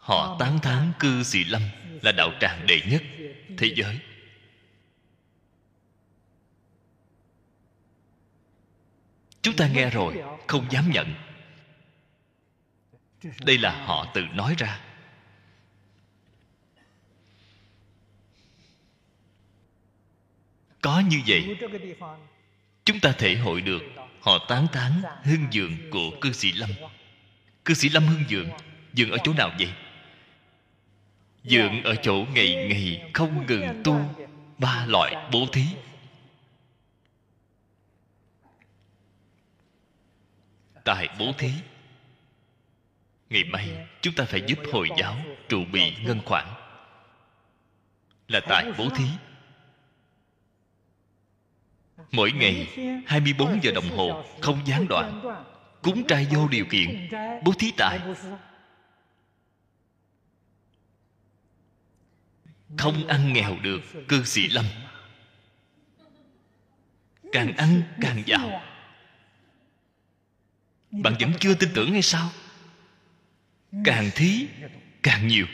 Họ tán thán cư sĩ lâm là đạo tràng đệ nhất thế giới. Chúng ta nghe rồi không dám nhận. Đây là họ tự nói ra. Có như vậy chúng ta thể hội được họ tán tán hưng dường của cư sĩ lâm. Cư sĩ lâm hưng dường dường ở chỗ nào vậy dưỡng ở chỗ ngày ngày không ngừng tu, ba loại bố thí. Tại bố thí, ngày mai chúng ta phải giúp hồi giáo trụ bị ngân khoản. Là tại bố thí, mỗi ngày 24 giờ đồng hồ không gián đoạn, cúng trai vô điều kiện, bố thí tại không ăn nghèo được, cư sĩ lâm. Càng ăn càng giàu. Bạn vẫn chưa tin tưởng hay sao? Càng thí, càng nhiều.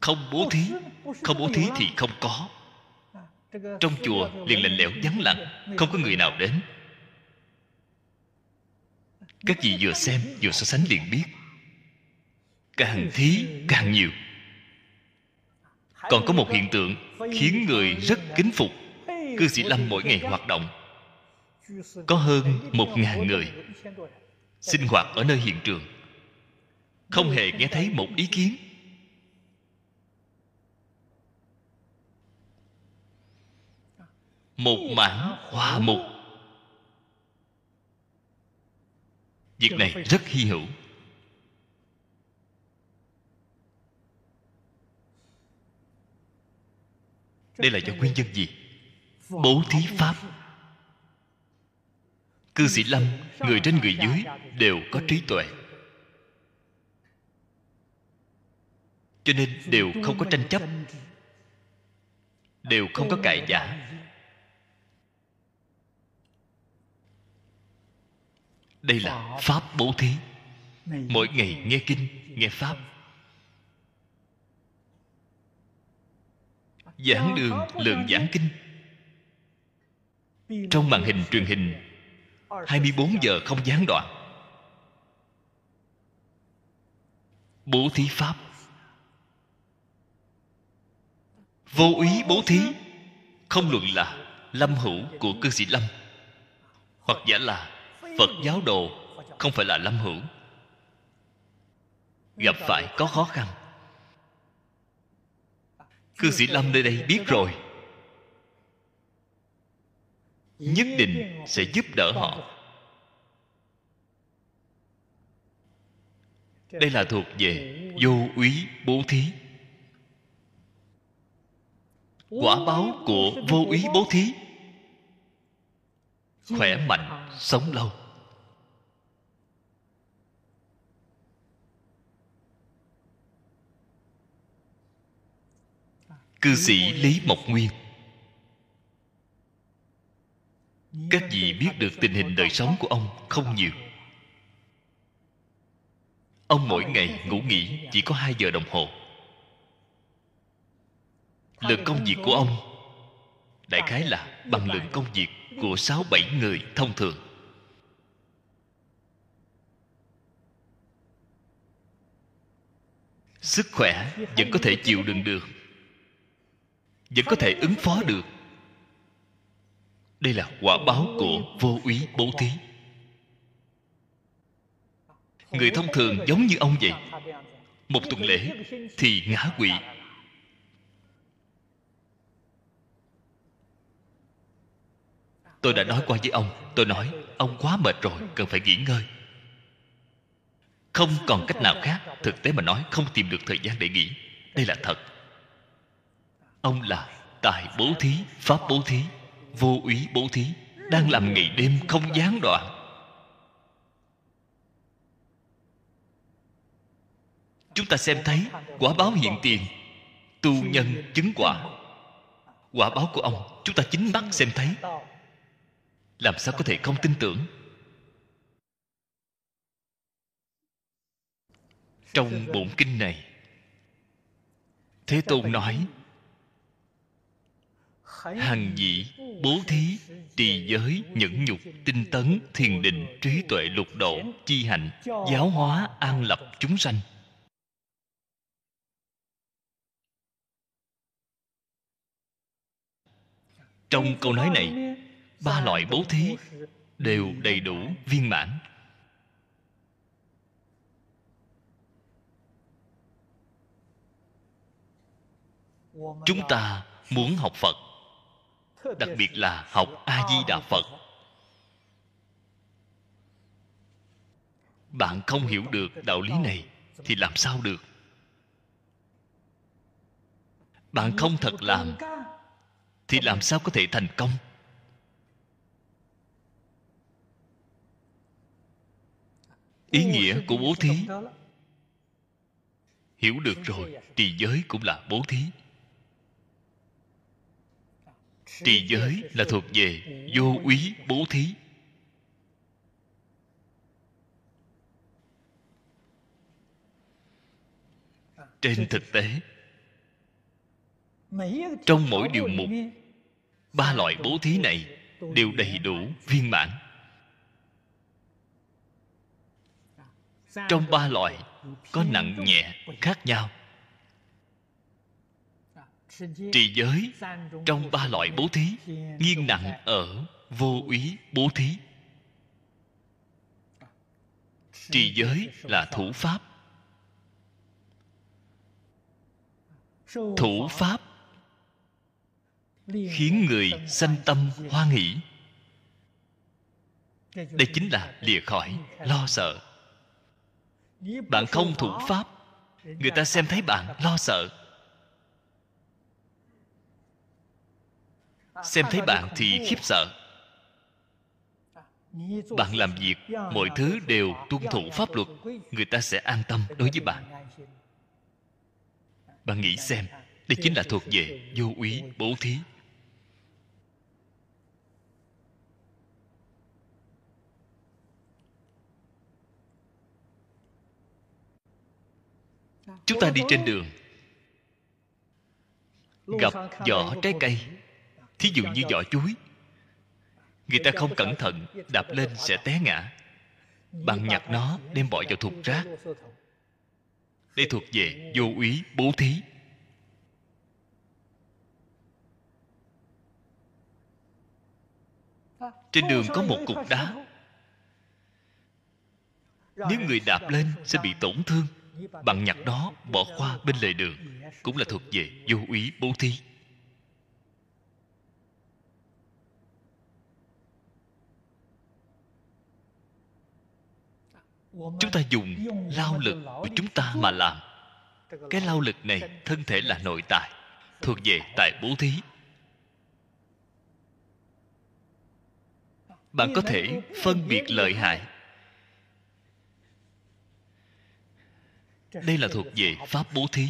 Không bố thí, không bố thí thì không có. Trong chùa, liền lạnh lẽo vắng lặng, không có người nào đến. Các vị vừa xem, vừa so sánh liền biết. Càng thí, càng nhiều còn có một hiện tượng khiến người rất kính phục. Cư sĩ lâm mỗi ngày hoạt động. Có hơn một ngàn người sinh hoạt ở nơi hiện trường. Không hề nghe thấy một ý kiến. Một mảng hòa mục. Việc này rất hy hữu. Đây là do nguyên nhân gì? Bố thí pháp. Cư sĩ lâm, người trên người dưới, đều có trí tuệ. Cho nên đều không có tranh chấp, đều không có cãi giả đây là pháp bố thí. Mỗi ngày nghe kinh, nghe pháp giảng đường, lượng giảng kinh. Trong màn hình truyền hình 24 giờ không gián đoạn. Bố thí pháp. Vô ý bố thí, không luận là lâm hữu của cư sĩ lâm. Hoặc giả là phật giáo đồ, không phải là lâm hữu. Gặp phải có khó khăn cư sĩ lâm nơi đây biết rồi. Nhất định sẽ giúp đỡ họ. Đây là thuộc về vô úy bố thí. Quả báo của vô úy bố thí. Khỏe mạnh, sống lâu. Cư sĩ lý mộc nguyên. Các vị biết được tình hình đời sống của ông không nhiều? Ông mỗi ngày ngủ nghỉ chỉ có hai giờ đồng hồ. Lượng công việc của ông, đại khái là bằng lượng công việc của sáu bảy người thông thường. Sức khỏe vẫn có thể chịu đựng được vẫn có thể ứng phó được. Đây là quả báo của vô úy bố thí. Người thông thường giống như ông vậy. Một tuần lễ thì ngã quỵ. Tôi đã nói qua với ông, tôi nói, ông quá mệt rồi, cần phải nghỉ ngơi. Không còn cách nào khác, thực tế mà nói, không tìm được thời gian để nghỉ. Đây là thật ông là tài bố thí, pháp bố thí, vô úy bố thí, đang làm ngày đêm không gián đoạn. Chúng ta xem thấy quả báo hiện tiền tu nhân chứng quả. Quả báo của ông, chúng ta chính mắt xem thấy. Làm sao có thể không tin tưởng? Trong bổn kinh này, thế tôn nói hằng vị bố thí, trì giới, nhẫn nhục, tinh tấn, thiền định, trí tuệ lục độ, chi hạnh, giáo hóa, an lập chúng sanh. Trong câu nói này, ba loại bố thí đều đầy đủ viên mãn. Chúng ta muốn học phật đặc biệt là học a di đà phật. Bạn không hiểu được đạo lý này thì làm sao được? Bạn không thật làm thì làm sao có thể thành công? Ý nghĩa của bố thí. Hiểu được rồi, trì giới cũng là bố thí trì giới là thuộc về vô úy bố thí. Trên thực tế, trong mỗi điều mục, ba loại bố thí này đều đầy đủ viên mãn. Trong ba loại, có nặng nhẹ khác nhau trì giới trong ba loại bố thí, nghiêng nặng ở vô úy bố thí. Trì giới là thủ pháp. Thủ pháp khiến người sanh tâm hoan hỷ. Đây chính là lìa khỏi lo sợ. Bạn không thủ pháp, người ta xem thấy bạn lo sợ. Xem thấy bạn thì khiếp sợ. Bạn làm việc mọi thứ đều tuân thủ pháp luật người ta sẽ an tâm đối với bạn. Bạn nghĩ xem đây chính là thuộc về vô úy bố thí. Chúng ta đi trên đường gặp vỏ trái cây thí dụ như vỏ chuối. Người ta không cẩn thận, đạp lên sẽ té ngã. Bạn nhặt nó, đem bỏ vào thùng rác. Đây thuộc về vô úy, bố thí. Trên đường có một cục đá. Nếu người đạp lên sẽ bị tổn thương. Bằng nhặt đó, bỏ qua bên lề đường, cũng là thuộc về vô úy, bố thí. Chúng ta dùng lao lực của chúng ta mà làm. Cái lao lực này thân thể là nội tại, thuộc về tại bố thí. Bạn có thể phân biệt lợi hại. Đây là thuộc về pháp bố thí.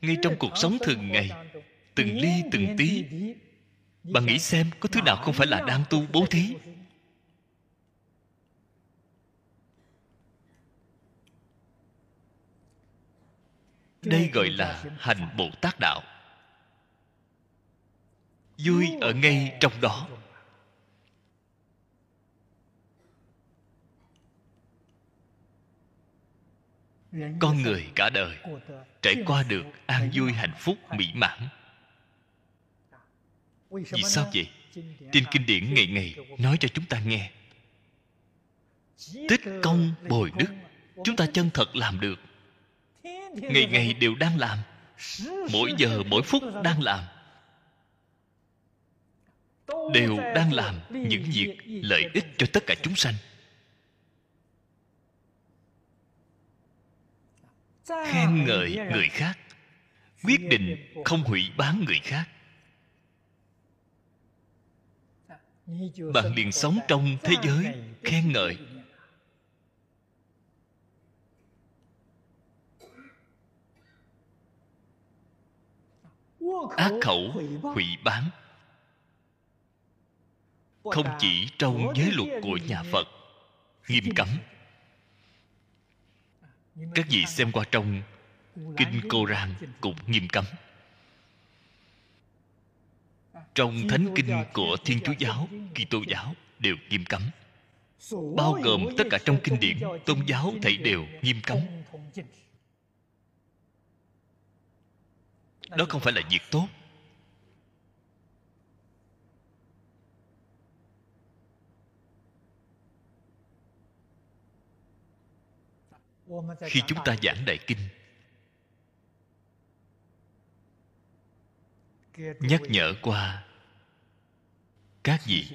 Ngay trong cuộc sống thường ngày, từng ly từng tí, bạn nghĩ xem có thứ nào không phải là đang tu bố thí? Đây gọi là hành bồ tát đạo. Vui ở ngay trong đó. Con người cả đời trải qua được an vui hạnh phúc mỹ mãn. Vì sao vậy? Trên kinh điển ngày ngày nói cho chúng ta nghe. Tích công bồi đức, chúng ta chân thật làm được ngày ngày đều đang làm. Mỗi giờ mỗi phút đang làm. Đều đang làm những việc lợi ích cho tất cả chúng sanh. Khen ngợi người khác. quyết định không hủy bán người khác. Bạn liền sống trong thế giới khen ngợi ác khẩu, hủy bán không chỉ trong giới luật của nhà phật, nghiêm cấm. Các vị xem qua trong kinh cô rang cũng nghiêm cấm. Trong thánh kinh của thiên chúa giáo, kitô giáo đều nghiêm cấm. Bao gồm tất cả trong kinh điển, tôn giáo thầy đều nghiêm cấm. Đó không phải là việc tốt. Khi chúng ta giảng đại kinh, nhắc nhở qua các vị,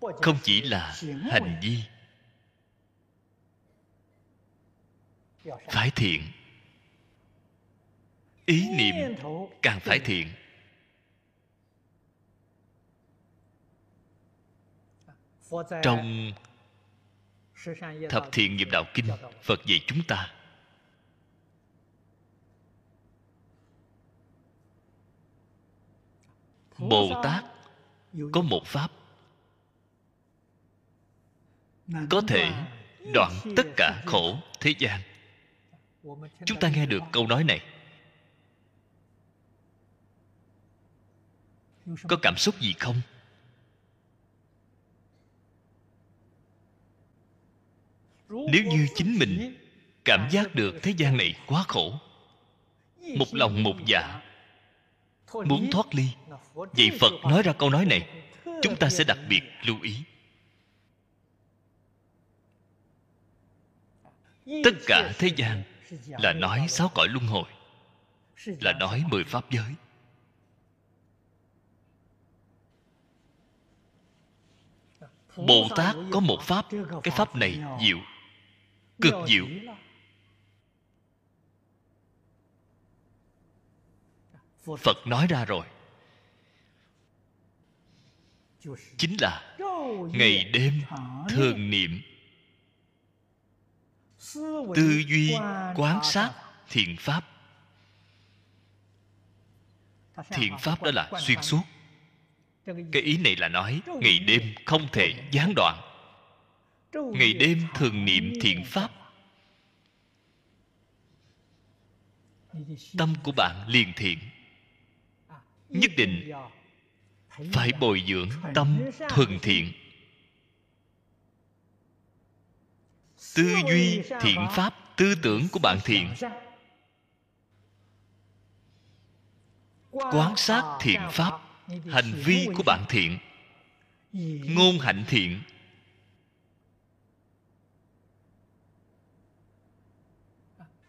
không chỉ là hành vi phải thiện. Ý niệm càng phải thiện. Trong thập thiện nghiệp đạo kinh, phật dạy chúng ta, bồ tát có một pháp có thể đoạn tất cả khổ thế gian chúng ta nghe được câu nói này. Có cảm xúc gì không? Nếu như chính mình cảm giác được thế gian này quá khổ, một lòng một dạ muốn thoát ly, vậy phật nói ra câu nói này, chúng ta sẽ đặc biệt lưu ý. Tất cả thế gian là nói sáu cõi luân hồi. Là nói mười pháp giới. Bồ tát có một pháp. Cái pháp này diệu. Cực diệu. Phật nói ra rồi. Chính là ngày đêm thường niệm tư duy quán sát thiện pháp. Thiện pháp đó là xuyên suốt. Cái ý này là nói ngày đêm không thể gián đoạn. Ngày đêm thường niệm thiện pháp. Tâm của bạn liền thiện. Nhất định phải bồi dưỡng tâm thuần thiện tư duy, thiện pháp, tư tưởng của bạn thiện. Quán sát thiện pháp, hành vi của bạn thiện. Ngôn hạnh thiện.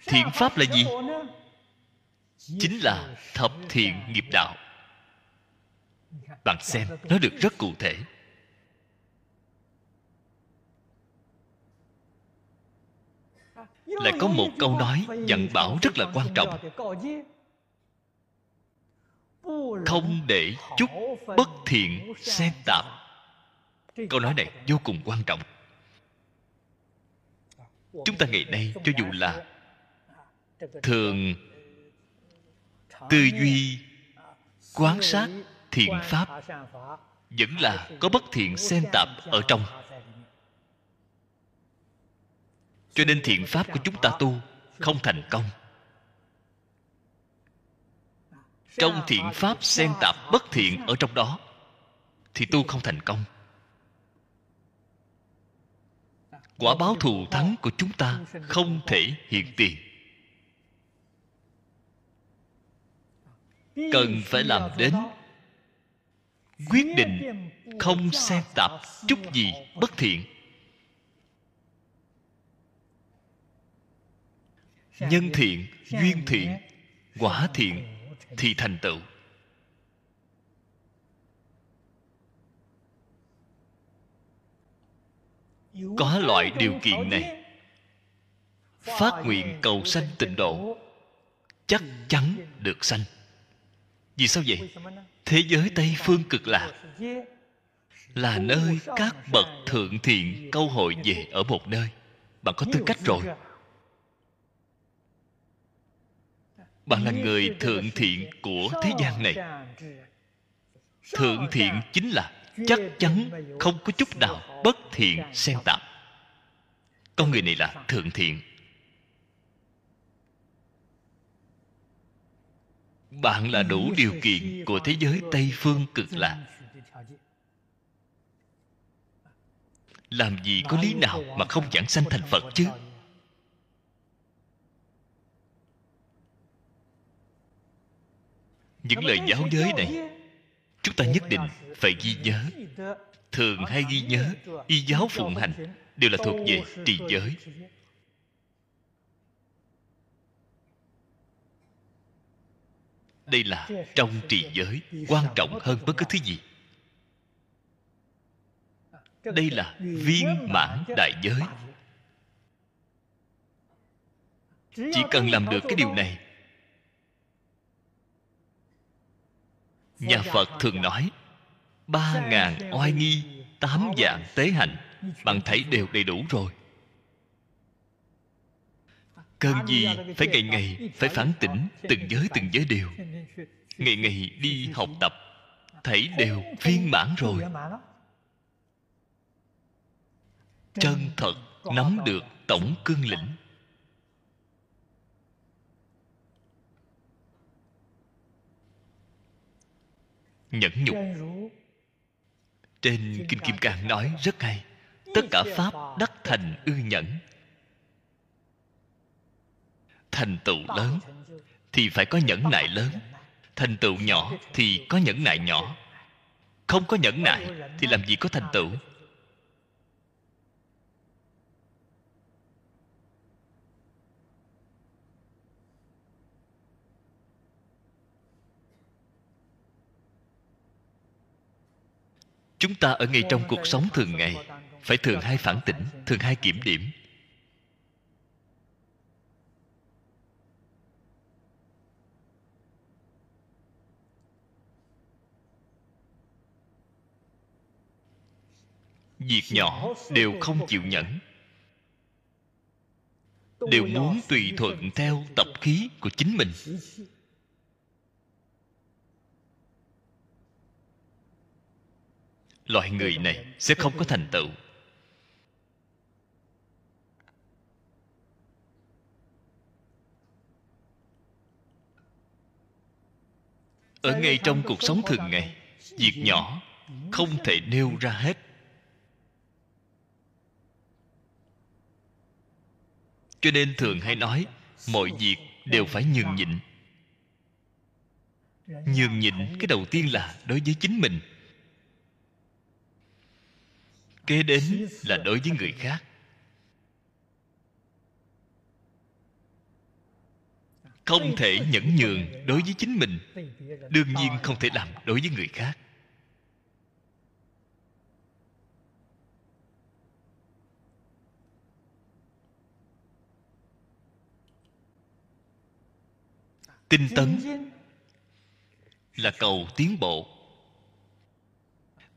Thiện pháp là gì? Chính là thập thiện nghiệp đạo. Bạn xem, nó được rất cụ thể. Lại có một câu nói dặn bảo rất là quan trọng. Không để chút bất thiện xen tạp. Câu nói này vô cùng quan trọng. Chúng ta ngày nay, cho dù là thường tư duy quán sát thiện pháp, vẫn là có bất thiện xen tạp ở trong. Cho nên thiện pháp của chúng ta tu không thành công. Trong thiện pháp xen tạp bất thiện ở trong đó, thì tu không thành công. Quả báo thù thắng của chúng ta không thể hiện tiền. Cần phải làm đến quyết định không xen tạp chút gì bất thiện. Nhân thiện duyên thiện quả thiện thì thành tựu. Có loại điều kiện này phát nguyện cầu sanh tịnh độ chắc chắn được sanh. Vì sao vậy? Thế giới tây phương cực lạc là nơi các bậc thượng thiện câu hội về ở một nơi. Bạn có tư cách rồi bạn là người thượng thiện của thế gian này. Thượng thiện chính là chắc chắn không có chút nào bất thiện xen tạp con người này là thượng thiện. Bạn là đủ điều kiện của thế giới tây phương cực lạc. Làm gì có lý nào mà không giảng sanh thành phật chứ? Những lời giáo giới này, chúng ta nhất định phải ghi nhớ. Thường hay ghi nhớ, y giáo phụng hành đều là thuộc về trì giới. Đây là trong trì giới, quan trọng hơn bất cứ thứ gì. Đây là viên mãn đại giới. Chỉ cần làm được cái điều này nhà phật thường nói, ba ngàn oai nghi, tám dạng tế hạnh bạn thấy đều đầy đủ rồi. Cần gì phải ngày ngày phải phản tỉnh từng giới từng giới đều. Ngày ngày đi học tập, thấy đều viên mãn rồi. Chân thật nắm được tổng cương lĩnh. Nhẫn nhục. Trên kinh kim cang nói rất hay tất cả pháp đắc thành ư nhẫn. Thành tựu lớn thì phải có nhẫn nại lớn. thành tựu nhỏ thì có nhẫn nại nhỏ. Không có nhẫn nại thì làm gì có thành tựu chúng ta ở ngay trong cuộc sống thường ngày, phải thường hay phản tỉnh, thường hay kiểm điểm. Việc nhỏ đều không chịu nhẫn, đều muốn tùy thuận theo tập khí của chính mình. Loại người này sẽ không có thành tựu. Ở ngay trong cuộc sống thường ngày, việc nhỏ không thể nêu ra hết. Cho nên thường hay nói, mọi việc đều phải nhường nhịn. Nhường nhịn cái đầu tiên là đối với chính mình kế đến là đối với người khác. Không thể nhẫn nhường đối với chính mình, đương nhiên không thể làm đối với người khác. Tinh tấn là cầu tiến bộ.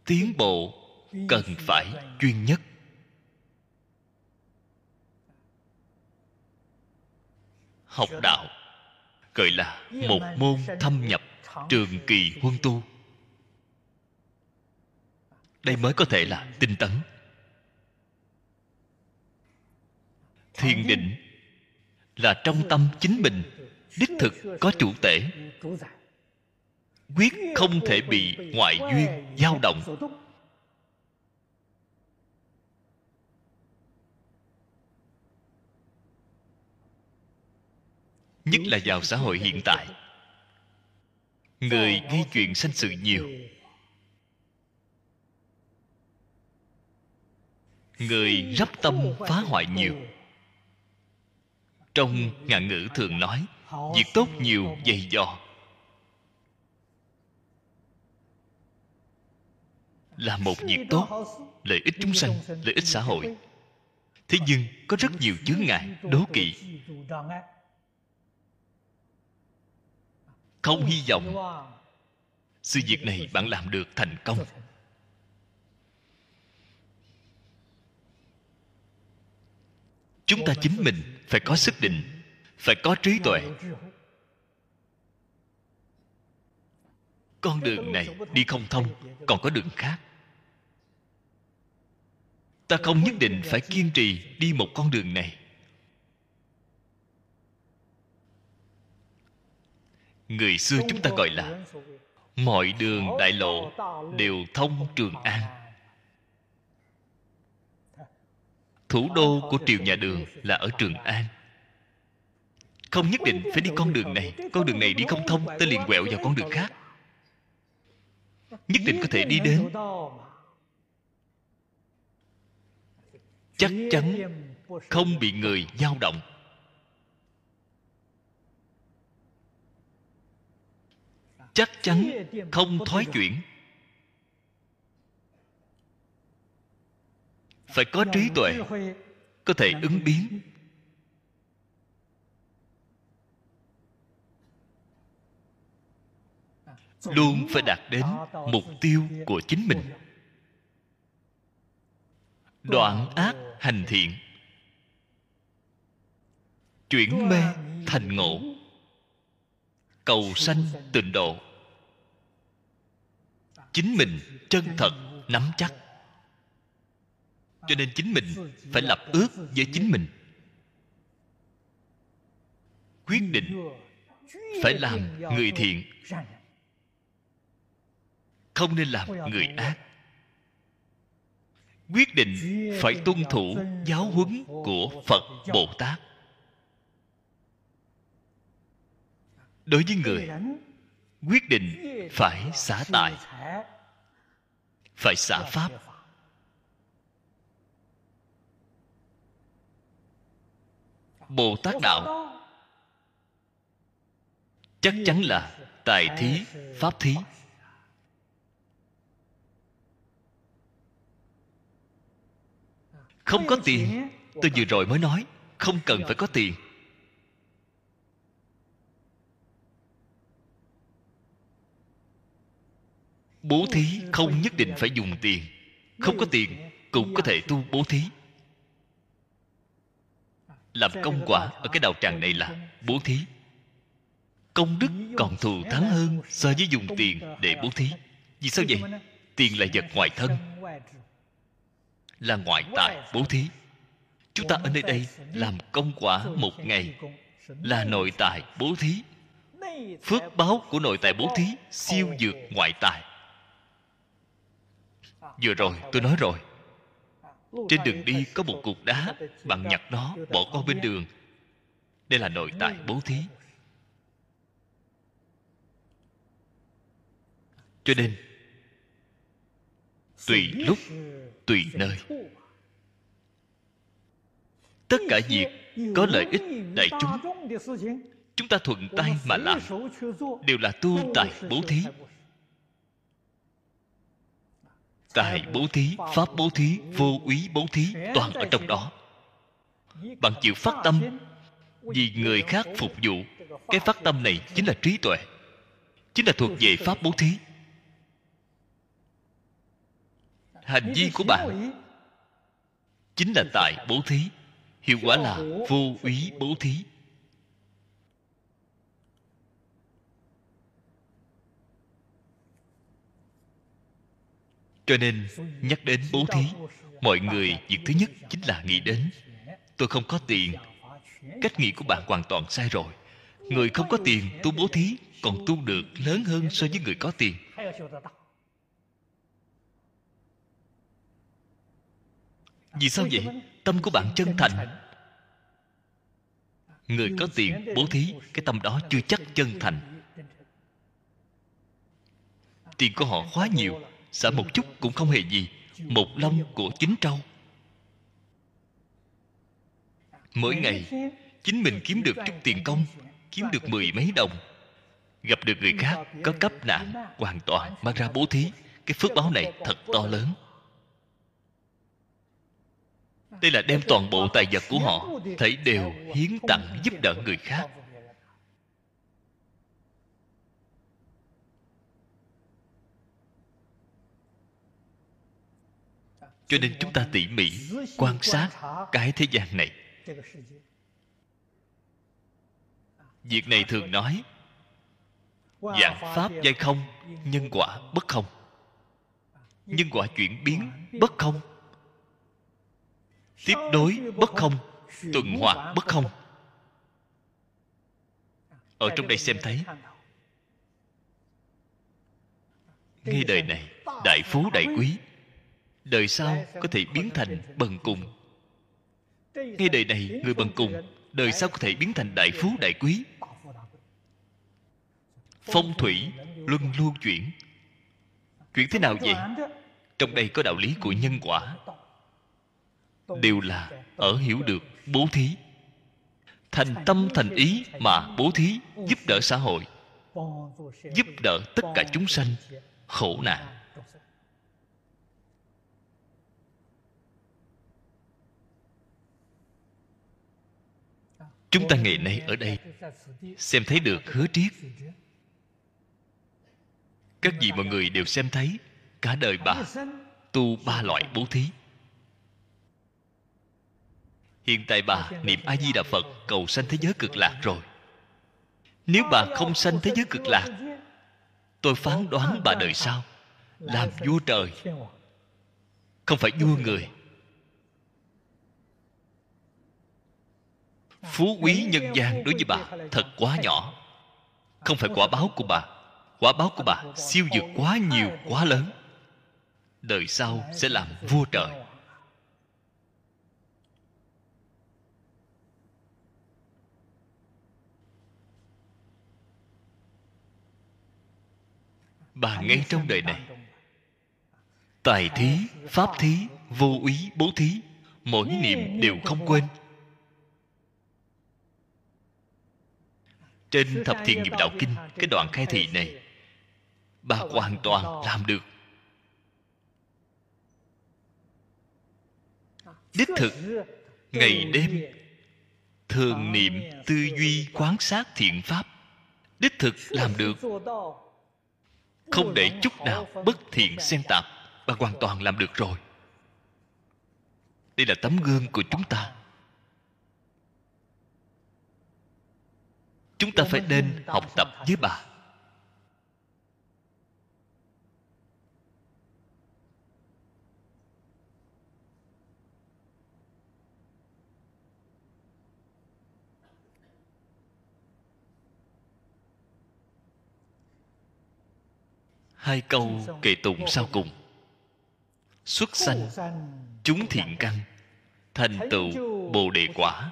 Tiến bộ cần phải chuyên nhất. Học đạo, gọi là một môn thâm nhập trường kỳ huân tu. Đây mới có thể là tinh tấn. Thiền định là trong tâm chính mình, đích thực có chủ tể quyết không thể bị ngoại duyên dao động. Nhất là vào xã hội hiện tại. Người gây chuyện sanh sự nhiều. Người rắp tâm phá hoại nhiều. Trong ngạn ngữ thường nói, việc tốt nhiều dày dò. Là một việc tốt, lợi ích chúng sanh, lợi ích xã hội. Thế nhưng có rất nhiều chướng ngại, đố kỵ. Không hy vọng sự việc này bạn làm được thành công. Chúng ta chính mình phải có sức định phải có trí tuệ. Con đường này đi không thông còn có đường khác. Ta không nhất định phải kiên trì đi một con đường này người xưa chúng ta gọi là mọi đường đại lộ đều thông trường an. Thủ đô của triều nhà đường là ở trường an. Không nhất định phải đi con đường này, con đường này đi không thông, ta liền quẹo vào con đường khác. Nhất định có thể đi đến. Chắc chắn không bị người dao động. Chắc chắn không thoái chuyển. Phải có trí tuệ, có thể ứng biến. Luôn phải đạt đến mục tiêu của chính mình. Đoạn ác hành thiện. Chuyển mê thành ngộ cầu sanh tịnh độ. Chính mình chân thật nắm chắc. Cho nên chính mình phải lập ước với chính mình. Quyết định phải làm người thiện. Không nên làm người ác. Quyết định phải tuân thủ giáo huấn của phật bồ tát. Đối với người, quyết định phải xả tài, phải xả pháp. Bồ tát đạo chắc chắn là tài thí, pháp thí. Không có tiền, tôi vừa rồi mới nói, không cần phải có tiền. Bố thí không nhất định phải dùng tiền. Không có tiền, cũng có thể tu bố thí. Làm công quả ở cái đạo tràng này là bố thí. Công đức còn thù thắng hơn so với dùng tiền để bố thí. Vì sao vậy? Tiền là vật ngoài thân, là ngoại tại bố thí. Chúng ta ở nơi đây làm công quả một ngày là nội tại bố thí. Phước báo của nội tại bố thí siêu dược ngoại tại vừa rồi, tôi nói rồi. Trên đường đi có một cục đá, bạn nhặt nó, bỏ qua bên đường. Đây là nội tại bố thí. Cho nên, tùy lúc, tùy nơi. Tất cả việc có lợi ích đại chúng chúng ta thuận tay mà làm, đều là tu tại bố thí tài bố thí, pháp bố thí, vô úy bố thí, toàn ở trong đó. Bạn chịu phát tâm, vì người khác phục vụ, cái phát tâm này chính là trí tuệ, chính là thuộc về pháp bố thí. Hành vi của bạn chính là tại bố thí, hiệu quả là vô úy bố thí. Cho nên, nhắc đến bố thí, mọi người việc thứ nhất chính là nghĩ đến, tôi không có tiền, cách nghĩ của bạn hoàn toàn sai rồi. Người không có tiền tu bố thí còn tu được lớn hơn so với người có tiền. Vì sao vậy? Tâm của bạn chân thành. Người có tiền bố thí, cái tâm đó chưa chắc chân thành. Tiền của họ quá nhiều xả một chút cũng không hề gì. Một lông của chính trâu. Mỗi ngày, chính mình kiếm được chút tiền công, kiếm được mười mấy đồng. Gặp được người khác, có cấp nạn, hoàn toàn mang ra bố thí. Cái phước báo này thật to lớn. Đây là đem toàn bộ tài vật của họ, thấy đều hiến tặng giúp đỡ người khác. Cho nên chúng ta tỉ mỉ, quan sát cái thế gian này. Việc này thường nói dạng pháp giai không, nhân quả bất không. Nhân quả chuyển biến bất không. Tiếp đối bất không, tuần hoàn bất không. Ở trong đây xem thấy, ngay đời này, đại phú đại quý đời sau có thể biến thành bần cùng. Ngay đời này, người bần cùng, đời sau có thể biến thành đại phú, đại quý. Phong thủy, luân lưu chuyển. Chuyển thế nào vậy? Trong đây có đạo lý của nhân quả. Đều là ở hiểu được, bố thí. Thành tâm, thành ý mà bố thí, giúp đỡ xã hội. Giúp đỡ tất cả chúng sanh, khổ nạn. Chúng ta ngày nay ở đây xem thấy được hứa triết. Các vị mọi người đều xem thấy cả đời bà tu ba loại bố thí. Hiện tại bà niệm a di đà phật, cầu sanh thế giới cực lạc rồi. Nếu bà không sanh thế giới cực lạc, tôi phán đoán bà đời sau làm vua trời. Không phải vua người phú quý nhân gian đối với bà, thật quá nhỏ. Không phải quả báo của bà. Quả báo của bà siêu vượt quá nhiều, quá lớn. Đời sau sẽ làm vua trời. Bà ngay trong đời này, tài thí, pháp thí, vô úy bố thí, mỗi niệm đều không quên. Trên thập thiện nghiệp đạo kinh cái đoạn khai thị này bà hoàn toàn làm được. Đích thực ngày đêm thường niệm tư duy quán sát thiện pháp. Đích thực làm được. Không để chút nào bất thiện xen tạp bà hoàn toàn làm được rồi. Đây là tấm gương của chúng ta chúng ta phải nên học tập với bà. Hai câu kệ tụng sau cùng. Xuất sanh, chúng thiện căn, thành tựu bồ đề quả.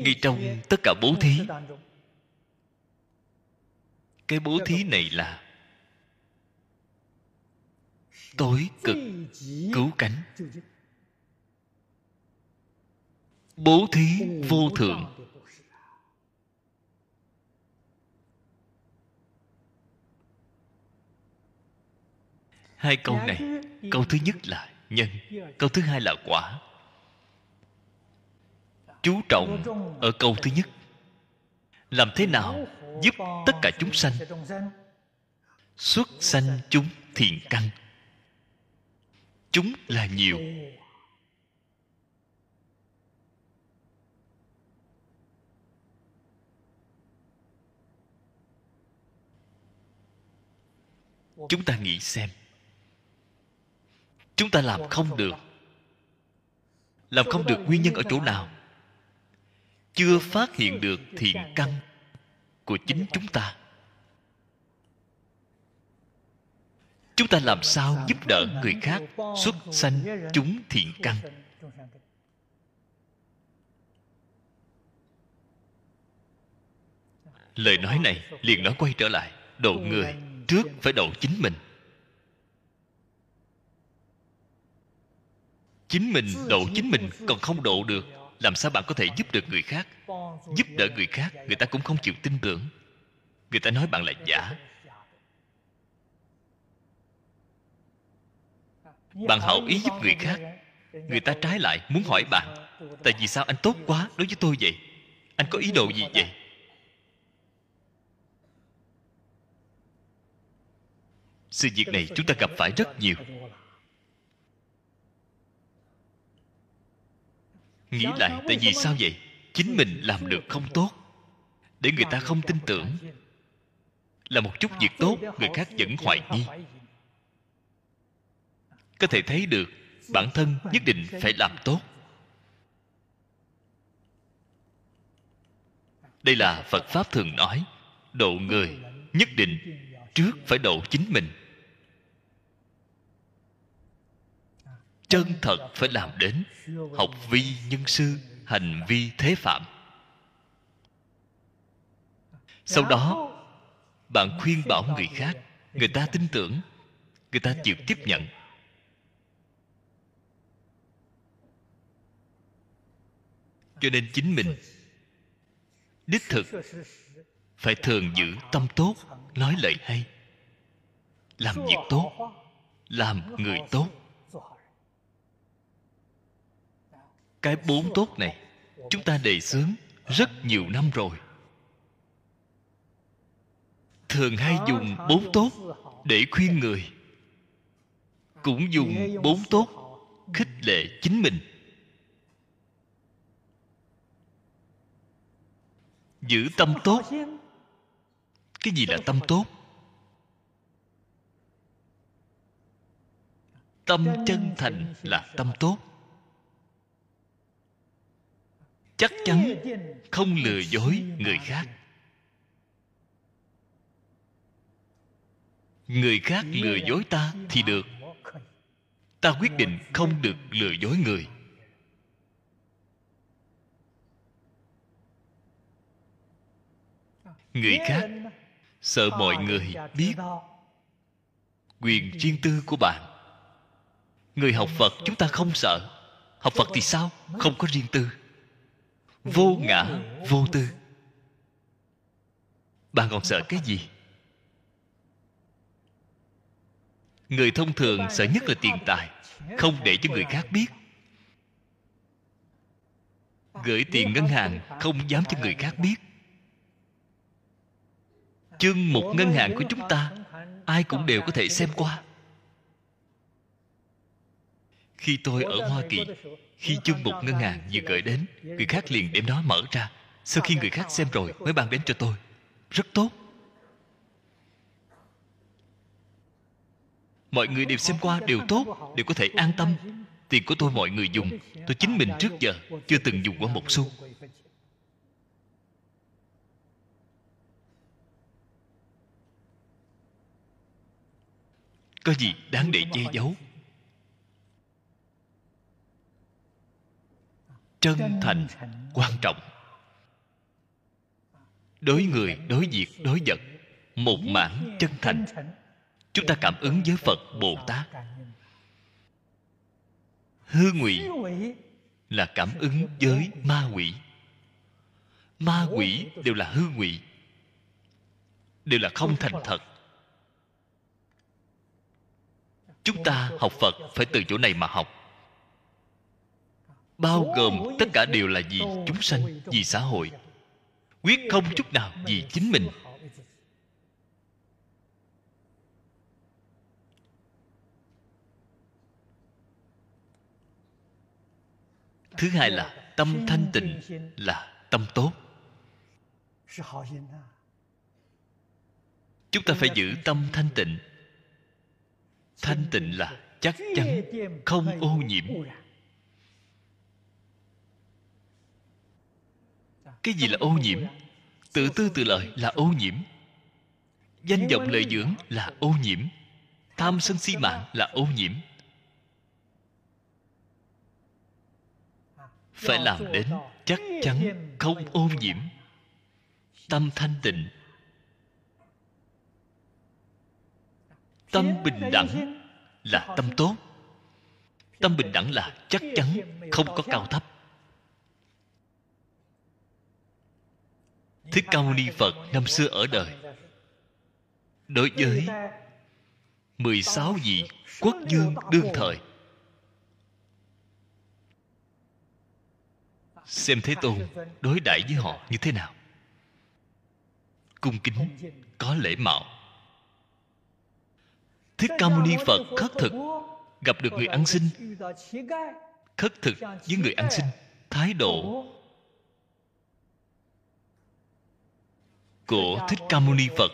Ngay trong tất cả bố thí. Cái bố thí này là tối cực cứu cánh. Bố thí vô thượng hai câu này, câu thứ nhất là nhân, câu thứ hai là quả chú trọng ở câu thứ nhất. Làm thế nào giúp tất cả chúng sanh xuất sanh chúng thiện căn? Chúng là nhiều. Chúng ta nghĩ xem. Chúng ta làm không được. Làm không được nguyên nhân ở chỗ nào? Chưa phát hiện được thiện căn của chính chúng ta. Chúng ta làm sao giúp đỡ người khác xuất sanh chúng thiện căn? Lời nói này liền nói quay trở lại độ người trước phải độ chính mình. Chính mình độ chính mình còn không độ được làm sao bạn có thể giúp được người khác? Giúp đỡ người khác, người ta cũng không chịu tin tưởng. Người ta nói bạn là giả. Bạn hảo ý giúp người khác. Người ta trái lại, muốn hỏi bạn, tại vì sao anh tốt quá đối với tôi vậy? Anh có ý đồ gì vậy? Sự việc này chúng ta gặp phải rất nhiều. Nghĩ lại tại vì sao vậy? chính mình làm được không tốt. Để người ta không tin tưởng là một chút việc tốt người khác vẫn hoài nghi. có thể thấy được bản thân nhất định phải làm tốt. Đây là phật pháp thường nói độ người nhất định trước phải độ chính mình chân thật phải làm đến, học vi nhân sư, hành vi thế phạm. Sau đó, bạn khuyên bảo người khác, người ta tin tưởng, người ta chịu tiếp nhận. Cho nên chính mình, đích thực, phải thường giữ tâm tốt, nói lời hay, làm việc tốt, làm người tốt. Cái bốn tốt này, chúng ta đề xướng rất nhiều năm rồi. Thường hay dùng bốn tốt để khuyên người, cũng dùng bốn tốt khích lệ chính mình. Giữ tâm tốt. Cái gì là tâm tốt? Tâm chân thành là tâm tốt. Chắc chắn không lừa dối người khác. Người khác lừa dối ta thì được. Ta quyết định không được lừa dối người. Người khác sợ mọi người biết quyền riêng tư của bạn. Người học phật chúng ta không sợ. Học phật thì sao? Không có riêng tư vô ngã, vô tư. Bạn còn sợ cái gì? Người thông thường sợ nhất là tiền tài, không để cho người khác biết. Gửi tiền ngân hàng không dám cho người khác biết. Chương mục ngân hàng của chúng ta, ai cũng đều có thể xem qua khi tôi ở hoa kỳ khi chương mục ngân hàng vừa gửi đến người khác liền đem nó mở ra. Sau khi người khác xem rồi. mới ban đến cho tôi. Rất tốt. Mọi người đều xem qua đều tốt đều có thể an tâm. Tiền của tôi mọi người dùng. Tôi chính mình trước giờ chưa từng dùng qua một xu. Có gì đáng để che giấu chân thành quan trọng. Đối người đối việc đối vật một mảng chân thành. chúng ta cảm ứng với phật bồ tát. hư ngụy là cảm ứng với ma quỷ. Ma quỷ đều là hư ngụy đều là không thành thật. Chúng ta học phật phải từ chỗ này mà học bao gồm tất cả đều là vì chúng sanh vì xã hội. Quyết không chút nào vì chính mình. Thứ hai là tâm thanh tịnh là tâm tốt. Chúng ta phải giữ tâm thanh tịnh. Thanh tịnh là chắc chắn không ô nhiễm cái gì là ô nhiễm? Tự tư tự lợi là ô nhiễm. Danh vọng lợi dưỡng là ô nhiễm. Tham sân si mạng là ô nhiễm. Phải làm đến chắc chắn không ô nhiễm. Tâm thanh tịnh. Tâm bình đẳng là tâm tốt. Tâm bình đẳng là chắc chắn không có cao thấp. Thích ca mâu ni phật năm xưa ở đời. Đối với 16 vị quốc dương đương thời. Xem thế tôn đối đãi với họ như thế nào. Cung kính, có lễ mạo. Thích ca mâu ni phật khất thực, gặp được người ăn xin, khất thực với người ăn xin, thái độ của thích ca mâu ni phật.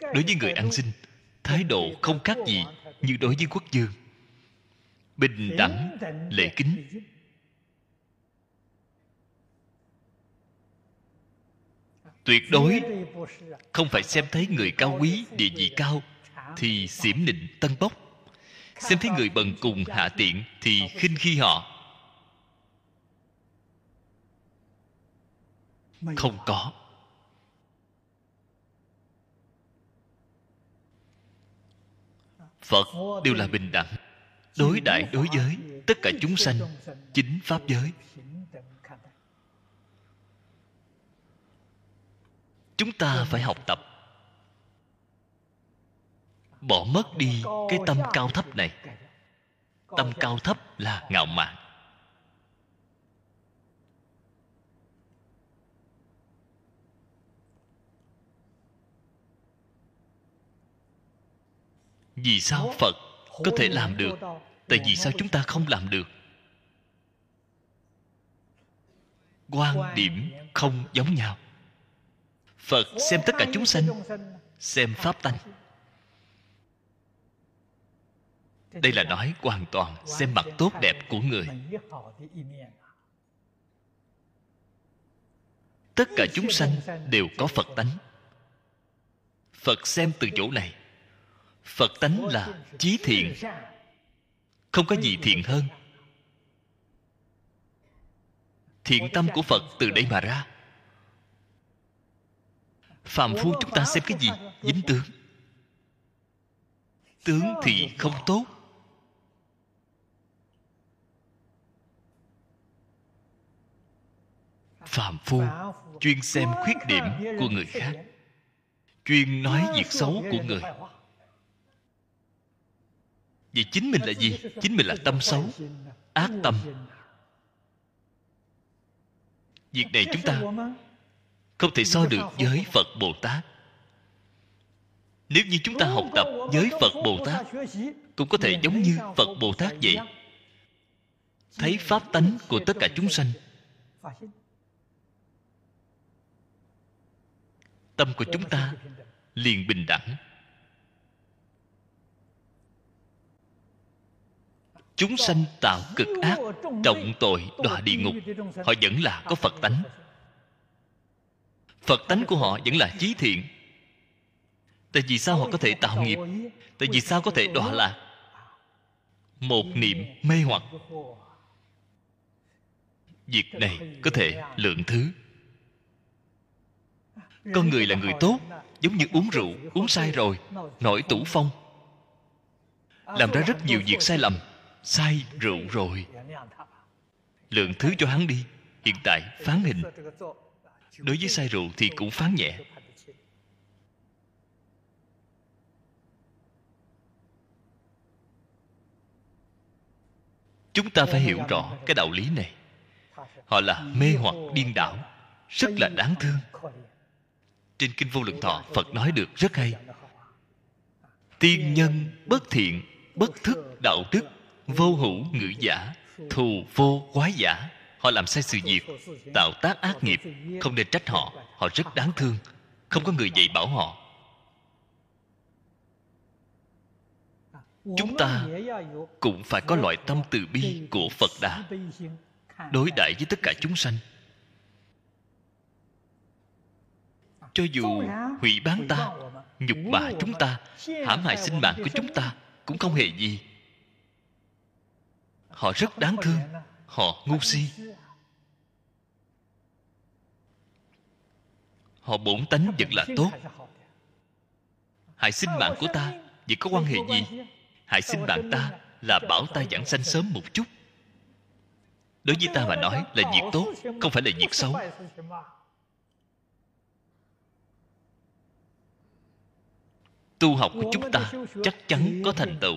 Đối với người ăn xin thái độ không khác gì như đối với quốc dương bình đẳng lễ kính. tuyệt đối không phải xem thấy người cao quý địa vị cao thì xiểm nịnh tân bốc. Xem thấy người bần cùng hạ tiện thì khinh khi họ. không có phật đều là bình đẳng, đối đại đối với tất cả chúng sanh, chính pháp giới. Chúng ta phải học tập. Bỏ mất đi cái tâm cao thấp này. Tâm cao thấp là ngạo mạn. Vì sao phật có thể làm được, tại vì sao chúng ta không làm được? Quan điểm không giống nhau. Phật xem tất cả chúng sanh, xem pháp tánh. Đây là nói hoàn toàn xem mặt tốt đẹp của người. Tất cả chúng sanh đều có phật tánh. Phật xem từ chỗ này phật tánh là chí thiện. Không có gì thiện hơn. Thiện tâm của phật từ đây mà ra. Phàm phu chúng ta xem cái gì? Dính tướng. Tướng thì không tốt. Phàm phu chuyên xem khuyết điểm của người khác, chuyên nói việc xấu của người vậy chính mình là gì? Chính mình là tâm xấu, ác tâm. Việc này chúng ta không thể so được với phật bồ tát. Nếu như chúng ta học tập với phật bồ tát, cũng có thể giống như phật bồ tát vậy. Thấy pháp tánh của tất cả chúng sanh, tâm của chúng ta liền bình đẳng. Chúng sanh tạo cực ác, trọng tội, đọa địa ngục. Họ vẫn là có phật tánh. Phật tánh của họ vẫn là chí thiện. Tại vì sao họ có thể tạo nghiệp? Tại vì sao có thể đọa lạc? Một niệm mê hoặc. Việc này có thể lượng thứ. Con người là người tốt, giống như uống rượu, uống sai rồi, nổi tủ phong. Làm ra rất nhiều việc sai lầm say rượu rồi. Lượng thứ cho hắn đi. Hiện tại phán hình. Đối với say rượu thì cũng phán nhẹ. Chúng ta phải hiểu rõ cái đạo lý này. Họ là mê hoặc điên đảo. Rất là đáng thương. Trên kinh vô lượng thọ, phật nói được rất hay. Tiên nhân bất thiện, bất thức đạo đức vô hữu ngữ giả, thù vô quái giả. Họ làm sai sự việc, tạo tác ác nghiệp, không nên trách họ. Họ rất đáng thương, không có người dạy bảo họ. Chúng ta cũng phải có loại tâm từ bi của phật đà, đối đãi với tất cả chúng sanh. Cho dù hủy bán ta, nhục mạ chúng ta, hãm hại sinh mạng của chúng ta cũng không hề gì họ rất đáng thương. Họ ngu si. Họ bổn tánh vẫn là tốt. Hại sinh mạng của ta vậy có quan hệ gì? Hại sinh mạng ta là bảo ta giảng sanh sớm một chút. Đối với ta mà nói là việc tốt, không phải là việc xấu. Tu học của chúng ta chắc chắn có thành tựu.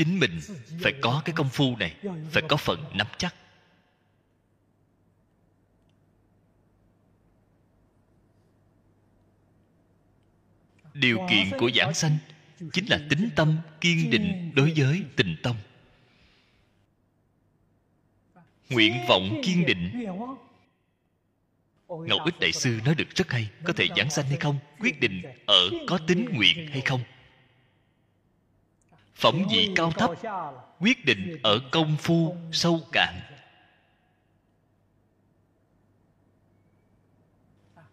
Chính mình phải có cái công phu này, phải có phần nắm chắc. Điều kiện của giảng sanh chính là tính tâm kiên định đối với tình tông nguyện vọng kiên định. Ngẫu ích đại sư nói được rất hay, có thể giảng sanh hay không, quyết định ở có tính nguyện hay không phẩm vị cao thấp, quyết định ở công phu sâu cạn.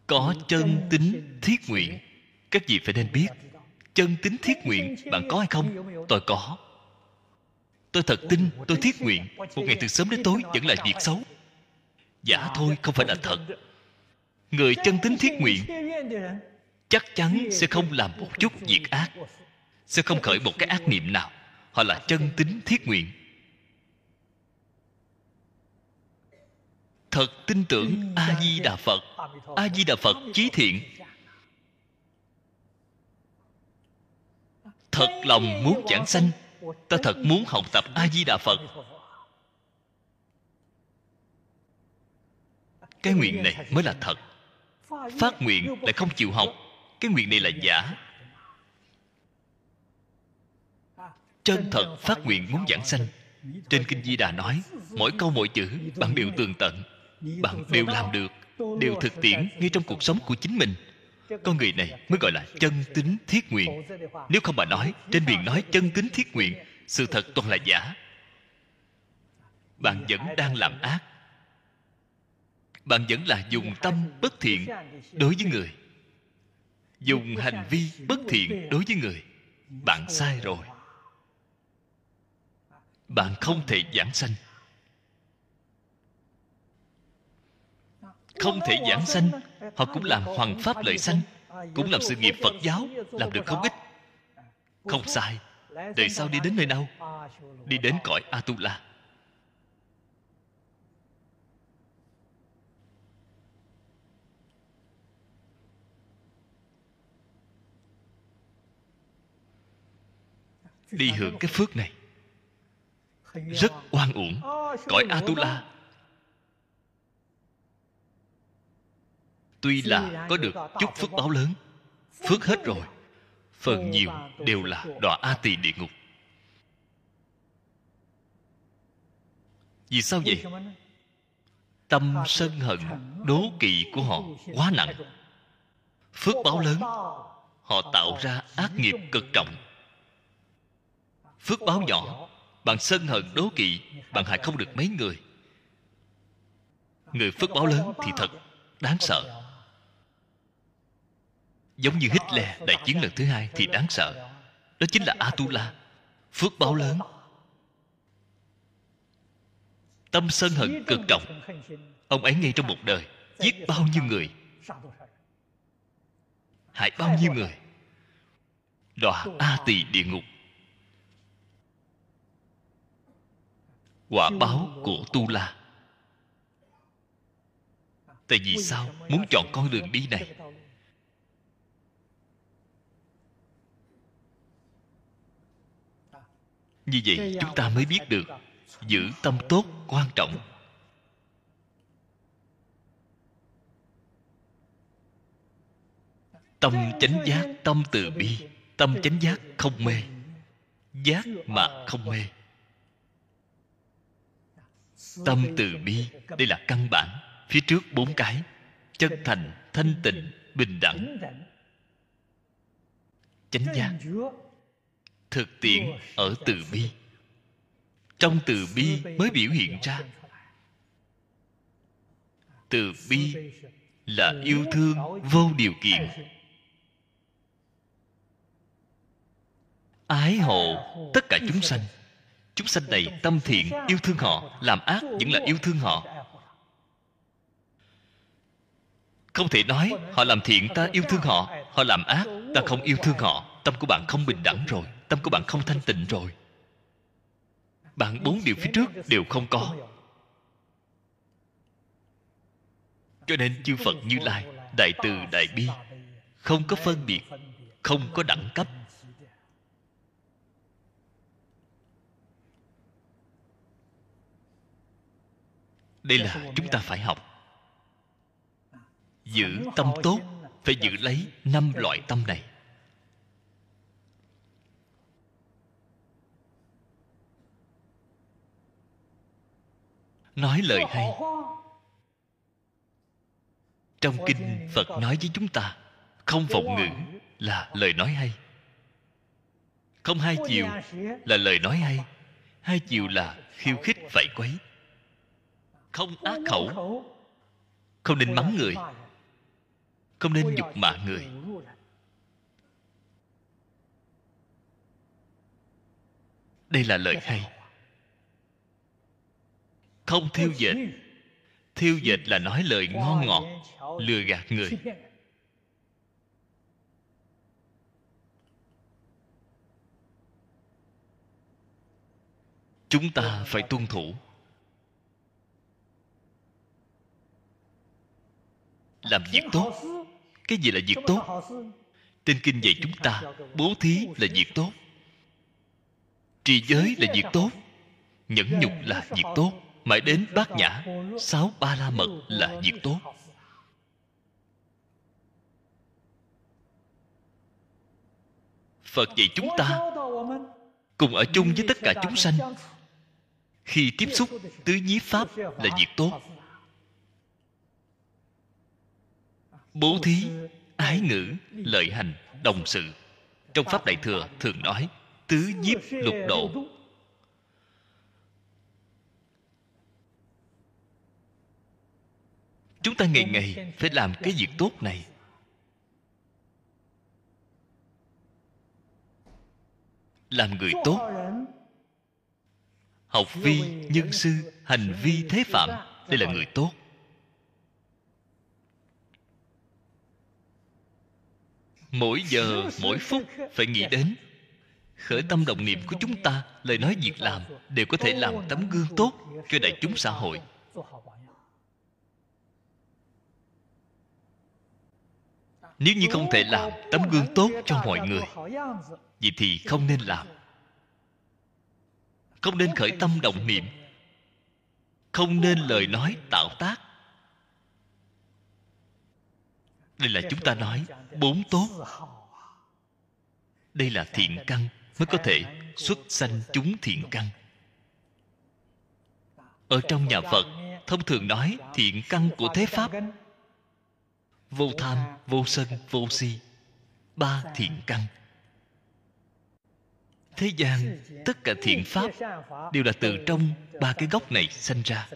Có chân tính thiết nguyện. Các vị phải nên biết, chân tính thiết nguyện bạn có hay không? Tôi có. Tôi thật tin tôi thiết nguyện một ngày từ sớm đến tối vẫn là việc xấu. Giả thôi, không phải là thật. Người chân tính thiết nguyện chắc chắn sẽ không làm một chút việc ác sẽ không khởi một cái ác niệm nào. Họ là chân tính thiết nguyện. Thật tin tưởng a di đà phật. A di đà phật chí thiện. Thật lòng muốn giảng sanh. Ta thật muốn học tập a di đà phật. Cái nguyện này mới là thật. Phát nguyện lại không chịu học. Cái nguyện này là giả. Chân thật phát nguyện muốn giảng sanh. Trên kinh di đà nói, mỗi câu mỗi chữ, bạn đều tường tận. Bạn đều làm được, đều thực tiễn ngay trong cuộc sống của chính mình. Con người này mới gọi là chân tính thiết nguyện. Nếu không bà nói, trên miệng nói chân tính thiết nguyện, sự thật toàn là giả. Bạn vẫn đang làm ác. Bạn vẫn là dùng tâm bất thiện đối với người. Dùng hành vi bất thiện đối với người. Bạn sai rồi bạn không thể giảng sanh. Không thể giảng sanh. Họ cũng làm hoàng pháp lợi sanh, cũng làm sự nghiệp phật giáo, làm được không ít. Không sai. Đời sau đi đến nơi đâu đi đến cõi atula. Đi hưởng cái phước này rất oan uổng. Cõi atula. Tuy là có được chút phước báo lớn phước hết rồi phần nhiều đều là đọa a tỳ địa ngục. Vì sao vậy? tâm sân hận đố kỵ của họ quá nặng. phước báo lớn họ tạo ra ác nghiệp cực trọng. phước báo nhỏ bạn sân hận đố kỵ, bạn hại không được mấy người. Người phước báo lớn thì thật đáng sợ. Giống như Hitler, đại chiến lần thứ hai thì đáng sợ. Đó chính là Atula, phước báo lớn. Tâm sân hận cực trọng. Ông ấy ngay trong một đời giết bao nhiêu người? Hại bao nhiêu người? Đọa a tỳ địa ngục. Quả báo của tu la. Tại vì sao muốn chọn con đường đi này? Như vậy chúng ta mới biết được giữ tâm tốt quan trọng. Tâm chánh giác tâm từ bi, tâm chánh giác không mê, giác mà không mê tâm từ bi, đây là căn bản, phía trước bốn cái, chân thành, thanh tịnh, bình đẳng. Chánh giác, thực tiễn ở từ bi. Trong từ bi mới biểu hiện ra. Từ bi là yêu thương vô điều kiện. Ái hộ tất cả chúng sanh chúng sanh này tâm thiện, yêu thương họ, làm ác vẫn là yêu thương họ. Không thể nói họ làm thiện ta yêu thương họ họ làm ác ta không yêu thương họ. Tâm của bạn không bình đẳng rồi, tâm của bạn không thanh tịnh rồi. Bạn bốn điều phía trước đều không có. Cho nên chư phật như lai, đại từ đại bi, không có phân biệt, không có đẳng cấp. Đây là chúng ta phải học. Giữ tâm tốt phải giữ lấy năm loại tâm này. Nói lời hay. trong kinh phật nói với chúng ta không vọng ngữ là lời nói hay. Không hai chiều là lời nói hay. Hai chiều là khiêu khích phải quấy không ác khẩu. không nên mắng người. không nên nhục mạ người. đây là lời hay. không thiêu dệt. Thiêu dệt là nói lời ngon ngọt lừa gạt người. chúng ta phải tuân thủ làm việc tốt. cái gì là việc tốt? trên kinh dạy chúng ta bố thí là việc tốt. Trì giới là việc tốt. Nhẫn nhục là việc tốt. Mãi đến bát nhã sáu ba la mật là việc tốt. Phật dạy chúng ta cùng ở chung với tất cả chúng sanh. khi tiếp xúc tứ nhiếp pháp là việc tốt bố thí, ái ngữ, lợi hành, đồng sự. Trong pháp đại thừa thường nói, tứ nhiếp lục độ. Chúng ta ngày ngày phải làm cái việc tốt này. Làm người tốt. Học vi nhân sư, hành vi thế phạm, đây là người tốt. Mỗi giờ, mỗi phút phải nghĩ đến. Khởi tâm đồng niệm của chúng ta, lời nói việc làm, đều có thể làm tấm gương tốt cho đại chúng xã hội. Nếu như không thể làm tấm gương tốt cho mọi người, vậy thì không nên làm. Không nên khởi tâm động niệm. Không nên lời nói tạo tác. Đây là chúng ta nói bốn tốt. Đây là thiện căn mới có thể xuất sanh chúng thiện căn. Ở trong nhà phật, thông thường nói thiện căn của thế pháp. Vô tham, vô sân, vô si, ba thiện căn. Thế gian, tất cả thiện pháp đều là từ trong ba cái gốc này sanh ra.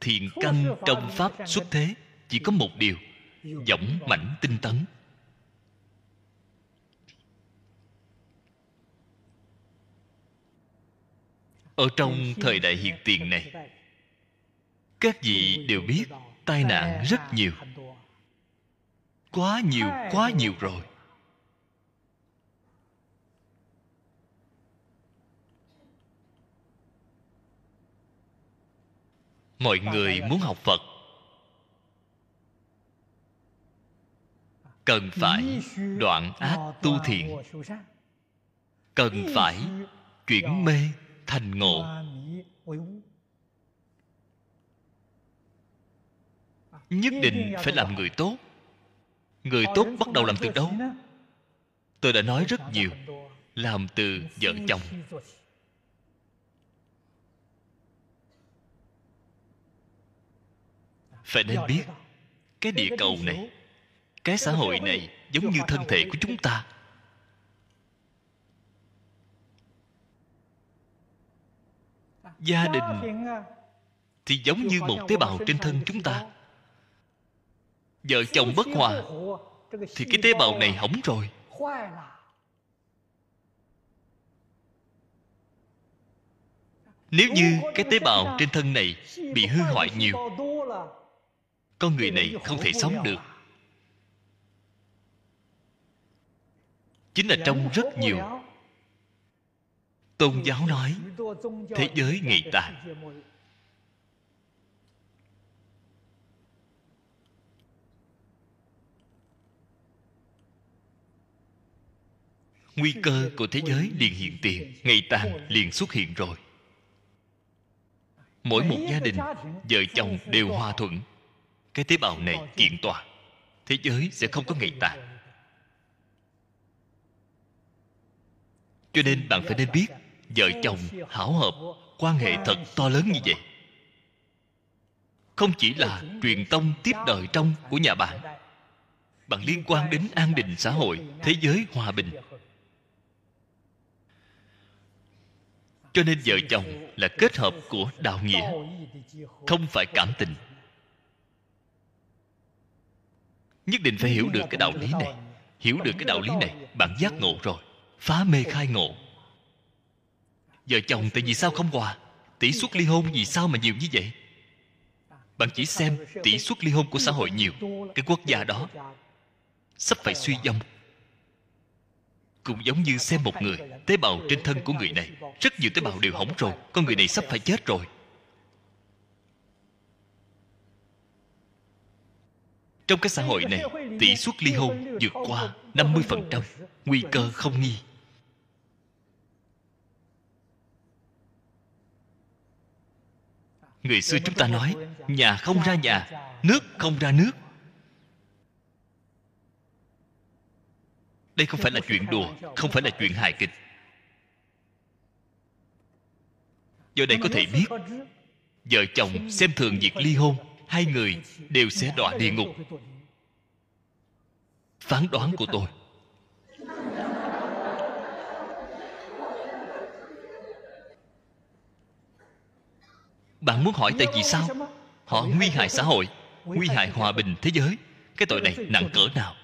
Thiện căn trong pháp xuất thế chỉ có một điều dõng mãnh tinh tấn. Ở trong thời đại hiện tiền này, các vị đều biết tai nạn rất nhiều. Quá nhiều quá nhiều rồi. Mọi người muốn học phật cần phải đoạn ác tu thiện cần phải chuyển mê thành ngộ. Nhất định phải làm người tốt. Người tốt bắt đầu làm từ đâu? Tôi đã nói rất nhiều. Làm từ vợ chồng. Phải nên biết cái địa cầu này cái xã hội này giống như thân thể của chúng ta. Gia đình thì giống như một tế bào trên thân chúng ta. Vợ chồng bất hòa thì cái tế bào này hỏng rồi. Nếu như cái tế bào trên thân này bị hư hoại nhiều, con người này không thể sống được. Chính là trong rất nhiều. tôn giáo nói thế giới ngày tàn. Nguy cơ của thế giới liền hiện tiền ngày tàn liền xuất hiện rồi. Mỗi một gia đình vợ chồng đều hòa thuận. Cái tế bào này kiện toàn. Thế giới sẽ không có ngày tàn cho nên bạn phải nên biết, vợ chồng hảo hợp, quan hệ thật to lớn như vậy. Không chỉ là truyền tông tiếp đời trong của nhà bạn bạn liên quan đến an định xã hội, thế giới hòa bình. Cho nên vợ chồng là kết hợp của đạo nghĩa, không phải cảm tình. Nhất định phải hiểu được cái đạo lý này, hiểu được cái đạo lý này, bạn giác ngộ rồi phá mê khai ngộ. Vợ chồng tại vì sao không hòa? Tỷ suất ly hôn vì sao mà nhiều như vậy? Bạn chỉ xem tỷ suất ly hôn của xã hội nhiều, cái quốc gia đó sắp phải suy vong. Cũng giống như xem một người tế bào trên thân của người này, rất nhiều tế bào đều hỏng rồi, con người này sắp phải chết rồi. Trong cái xã hội này, tỷ suất ly hôn vượt qua 50% nguy cơ không nghi. Người xưa chúng ta nói, nhà không ra nhà, nước không ra nước. Đây không phải là chuyện đùa, không phải là chuyện hài kịch. Do đây có thể biết, vợ chồng xem thường việc ly hôn, hai người đều sẽ đọa địa ngục. Phán đoán của tôi bạn muốn hỏi tại vì sao? họ nguy hại xã hội nguy hại hòa bình thế giới. Cái tội này nặng cỡ nào?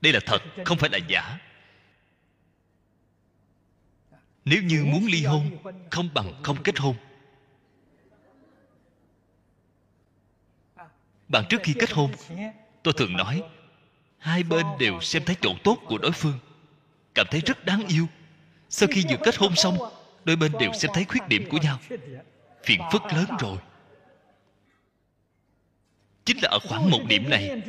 Đây là thật không phải là giả. Nếu như muốn ly hôn không bằng không kết hôn. Bạn trước khi kết hôn tôi thường nói hai bên đều xem thấy chỗ tốt của đối phương. Cảm thấy rất đáng yêu. Sau khi vừa kết hôn xong đôi bên đều xem thấy khuyết điểm của nhau. Phiền phức lớn rồi. Chính là ở khoảng một điểm này.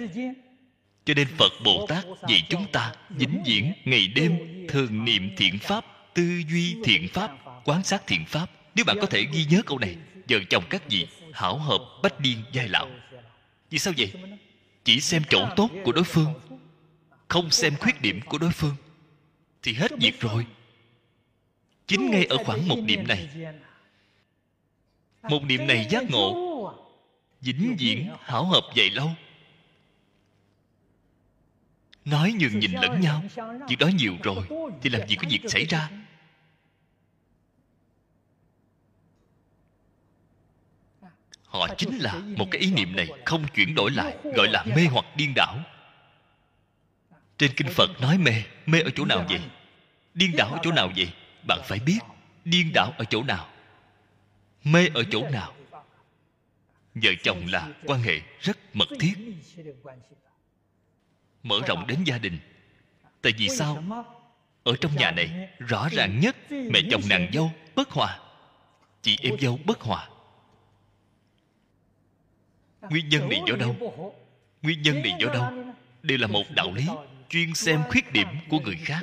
cho nên phật bồ tát dạy chúng ta vĩnh viễn ngày đêm thường niệm thiện pháp tư duy thiện pháp quán sát thiện pháp. Nếu bạn có thể ghi nhớ câu này vợ chồng các vị hảo hợp bách niên giai lão. Vì sao vậy? Chỉ xem chỗ tốt của đối phương không xem khuyết điểm của đối phương thì hết việc rồi chính ngay ở khoảng một điểm này. Một điểm này giác ngộ, vĩnh viễn hảo hợp dày lâu. Nói nhường nhìn lẫn nhau, việc đó nhiều rồi, thì làm gì có việc xảy ra? Họ chính là một cái ý niệm này không chuyển đổi lại, gọi là mê hoặc điên đảo. Trên kinh phật nói mê mê ở chỗ nào vậy? Điên đảo ở chỗ nào vậy? Bạn phải biết điên đảo ở chỗ nào, mê ở chỗ nào. Vợ chồng là quan hệ rất mật thiết, mở rộng đến gia đình. Tại vì sao? Ở trong nhà này, rõ ràng nhất, mẹ chồng nàng dâu bất hòa, chị em dâu bất hòa. Nguyên nhân này do đâu? Nguyên nhân này do đâu? Đây là một đạo lý chuyên xem khuyết điểm của người khác.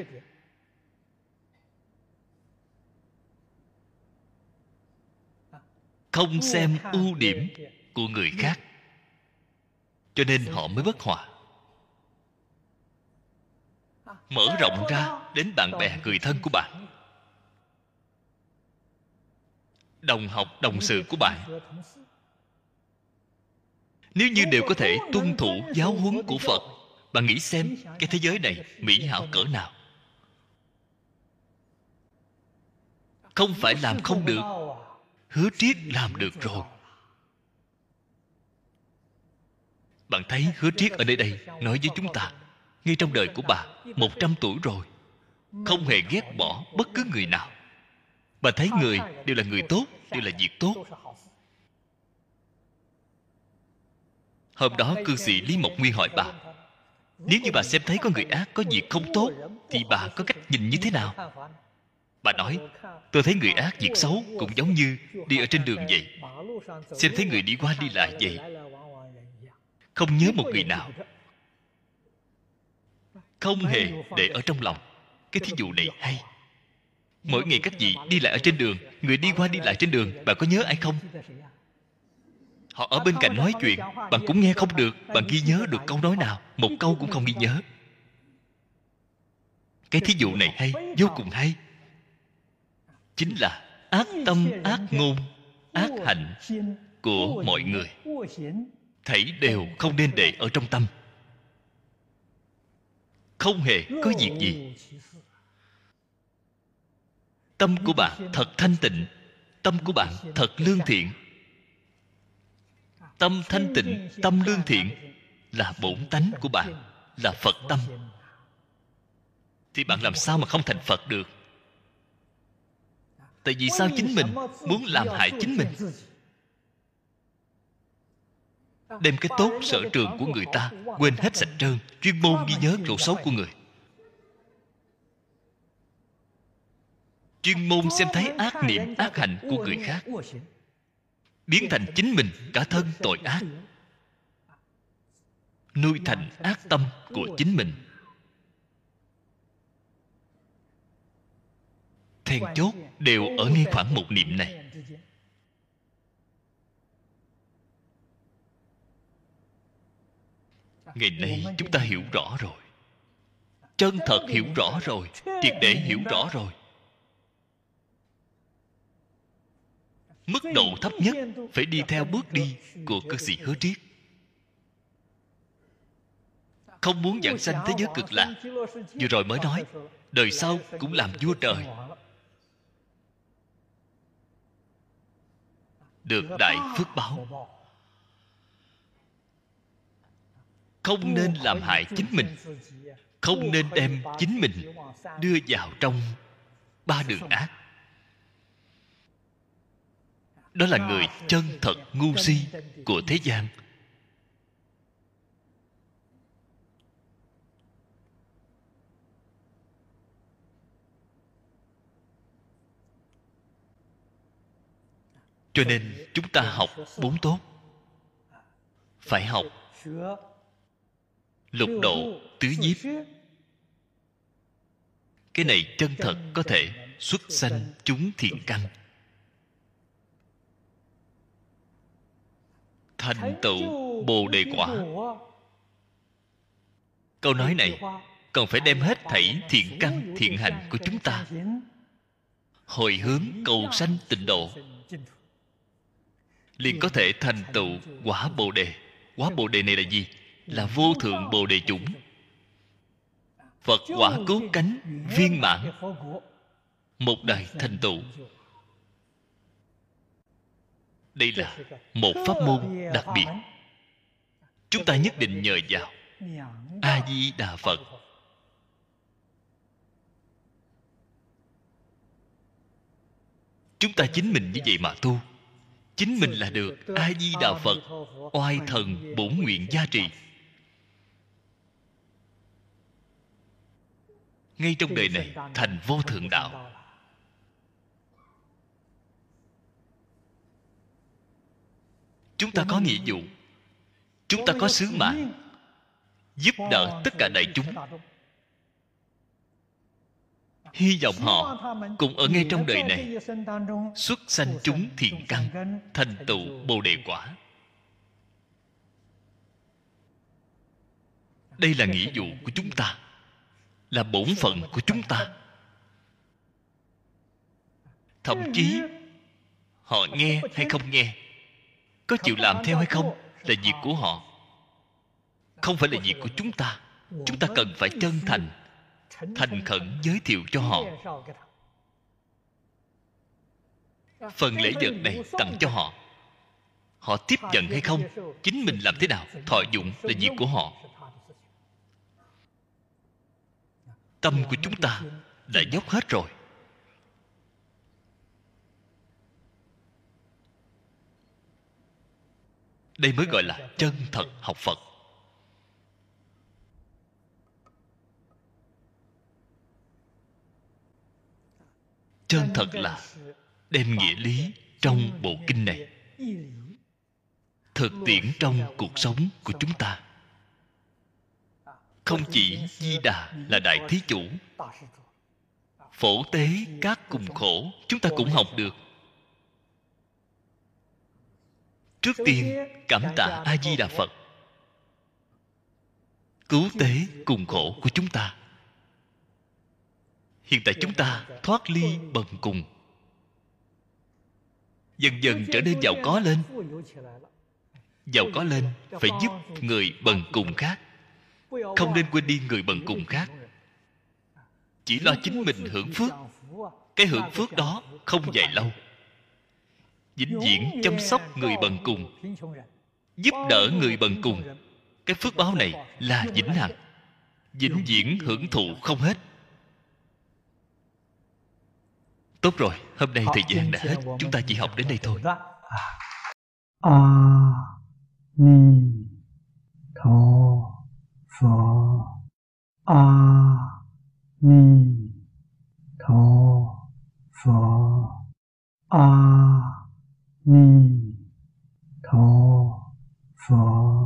Không xem ưu điểm của người khác. Cho nên họ mới bất hòa. Mở rộng ra đến bạn bè người thân của bạn. đồng học đồng sự của bạn. nếu như đều có thể tuân thủ giáo huấn của phật bạn nghĩ xem cái thế giới này mỹ hảo cỡ nào? Không phải làm không được hứa triết làm được rồi. Bạn thấy hứa triết ở đây đây nói với chúng ta, ngay trong đời của bà, một trăm tuổi rồi, không hề ghét bỏ bất cứ người nào. Bà thấy người đều là người tốt, đều là việc tốt. Hôm đó cư sĩ lý mộc nguyên hỏi bà, nếu như bà xem thấy có người ác, có việc không tốt, thì bà có cách nhìn như thế nào? Bà nói, tôi thấy người ác, việc xấu cũng giống như đi ở trên đường vậy. Xem thấy người đi qua đi lại vậy. Không nhớ một người nào. Không hề để ở trong lòng. Cái thí dụ này hay. Mỗi ngày các vị đi lại ở trên đường, người đi qua đi lại trên đường bạn có nhớ ai không? Họ ở bên cạnh nói chuyện bạn cũng nghe không được bạn ghi nhớ được câu nói nào, một câu cũng không ghi nhớ. Cái thí dụ này hay, vô cùng hay chính là ác tâm ác ngôn ác hạnh của mọi người. thảy đều không nên để ở trong tâm. Không hề có việc gì. Tâm của bạn thật thanh tịnh. Tâm của bạn thật lương thiện. Tâm thanh tịnh tâm lương thiện là bổn tánh của bạn là phật tâm. Thì bạn làm sao mà không thành phật được tại vì sao chính mình muốn làm hại chính mình? Đem cái tốt sở trường của người ta quên hết sạch trơn, chuyên môn ghi nhớ chỗ xấu của người. Chuyên môn xem thấy ác niệm, ác hạnh của người khác, biến thành chính mình cả thân tội ác, nuôi thành ác tâm của chính mình. Then chốt đều ở ngay khoảng một niệm này. Ngày nay chúng ta hiểu rõ rồi. Chân thật hiểu rõ rồi. Triệt để hiểu rõ rồi. Mức độ thấp nhất phải đi theo bước đi của cư sĩ hứa triết. Không muốn giảng sanh thế giới cực lạc vừa rồi mới nói đời sau cũng làm vua trời được đại phước báo. Không nên làm hại chính mình, không nên đem chính mình đưa vào trong ba đường ác. Đó là người chân thật ngu si của thế gian. Cho nên chúng ta học bốn tốt. Phải học lục độ tứ nhiếp. Cái này chân thật có thể xuất sanh chúng thiện căn. Thành tựu bồ đề quả. Câu nói này cần phải đem hết thảy thiện căn, thiện hành của chúng ta. Hồi hướng cầu sanh tịnh độ liền có thể thành tựu quả bồ đề. Quả bồ đề này là gì? Là vô thượng bồ đề chủng. Phật quả cứu cánh viên mãn, một đời thành tựu. Đây là một pháp môn đặc biệt. Chúng ta nhất định nhờ vào. A di đà phật. Chúng ta chính mình như vậy mà tu chính mình là được. A di đà phật, oai thần bổn nguyện gia trì. Ngay trong đời này, thành vô thượng đạo. Chúng ta có nghĩa vụ. Chúng ta có sứ mạng. Giúp đỡ tất cả đại chúng hy vọng họ cũng ở ngay trong đời này xuất sanh chúng thiện căn, thành tựu bồ đề quả. Đây là nghĩa vụ của chúng ta, là bổn phận của chúng ta. Thậm chí, họ nghe hay không nghe, có chịu làm theo hay không là việc của họ. Không phải là việc của chúng ta chúng ta cần phải chân thành thành khẩn giới thiệu cho họ. Phần lễ vật này tặng cho họ. Họ tiếp nhận hay không? Chính mình làm thế nào? Thọ dụng là việc của họ. Tâm của chúng ta đã dốc hết rồi. Đây mới gọi là chân thật học phật. Chân thật là đem nghĩa lý trong bộ kinh này. Thực tiễn trong cuộc sống của chúng ta. Không chỉ di đà là đại thí chủ, phổ tế các cùng khổ chúng ta cũng học được. Trước tiên cảm tạ a di đà phật, cứu tế cùng khổ của chúng ta hiện tại chúng ta thoát ly bần cùng. Dần dần trở nên giàu có lên. Giàu có lên phải giúp người bần cùng khác. Không nên quên đi người bần cùng khác. Chỉ lo chính mình hưởng phước. Cái hưởng phước đó không dài lâu. Vĩnh viễn chăm sóc người bần cùng. Giúp đỡ người bần cùng. Cái phước báo này là vĩnh hằng. Vĩnh viễn hưởng thụ không hết. Tốt rồi, hôm nay thời gian đã hết. Chúng ta chỉ học đến đây thôi. À. A Ni Tho Phở A Ni Tho Phở A Ni Tho Phở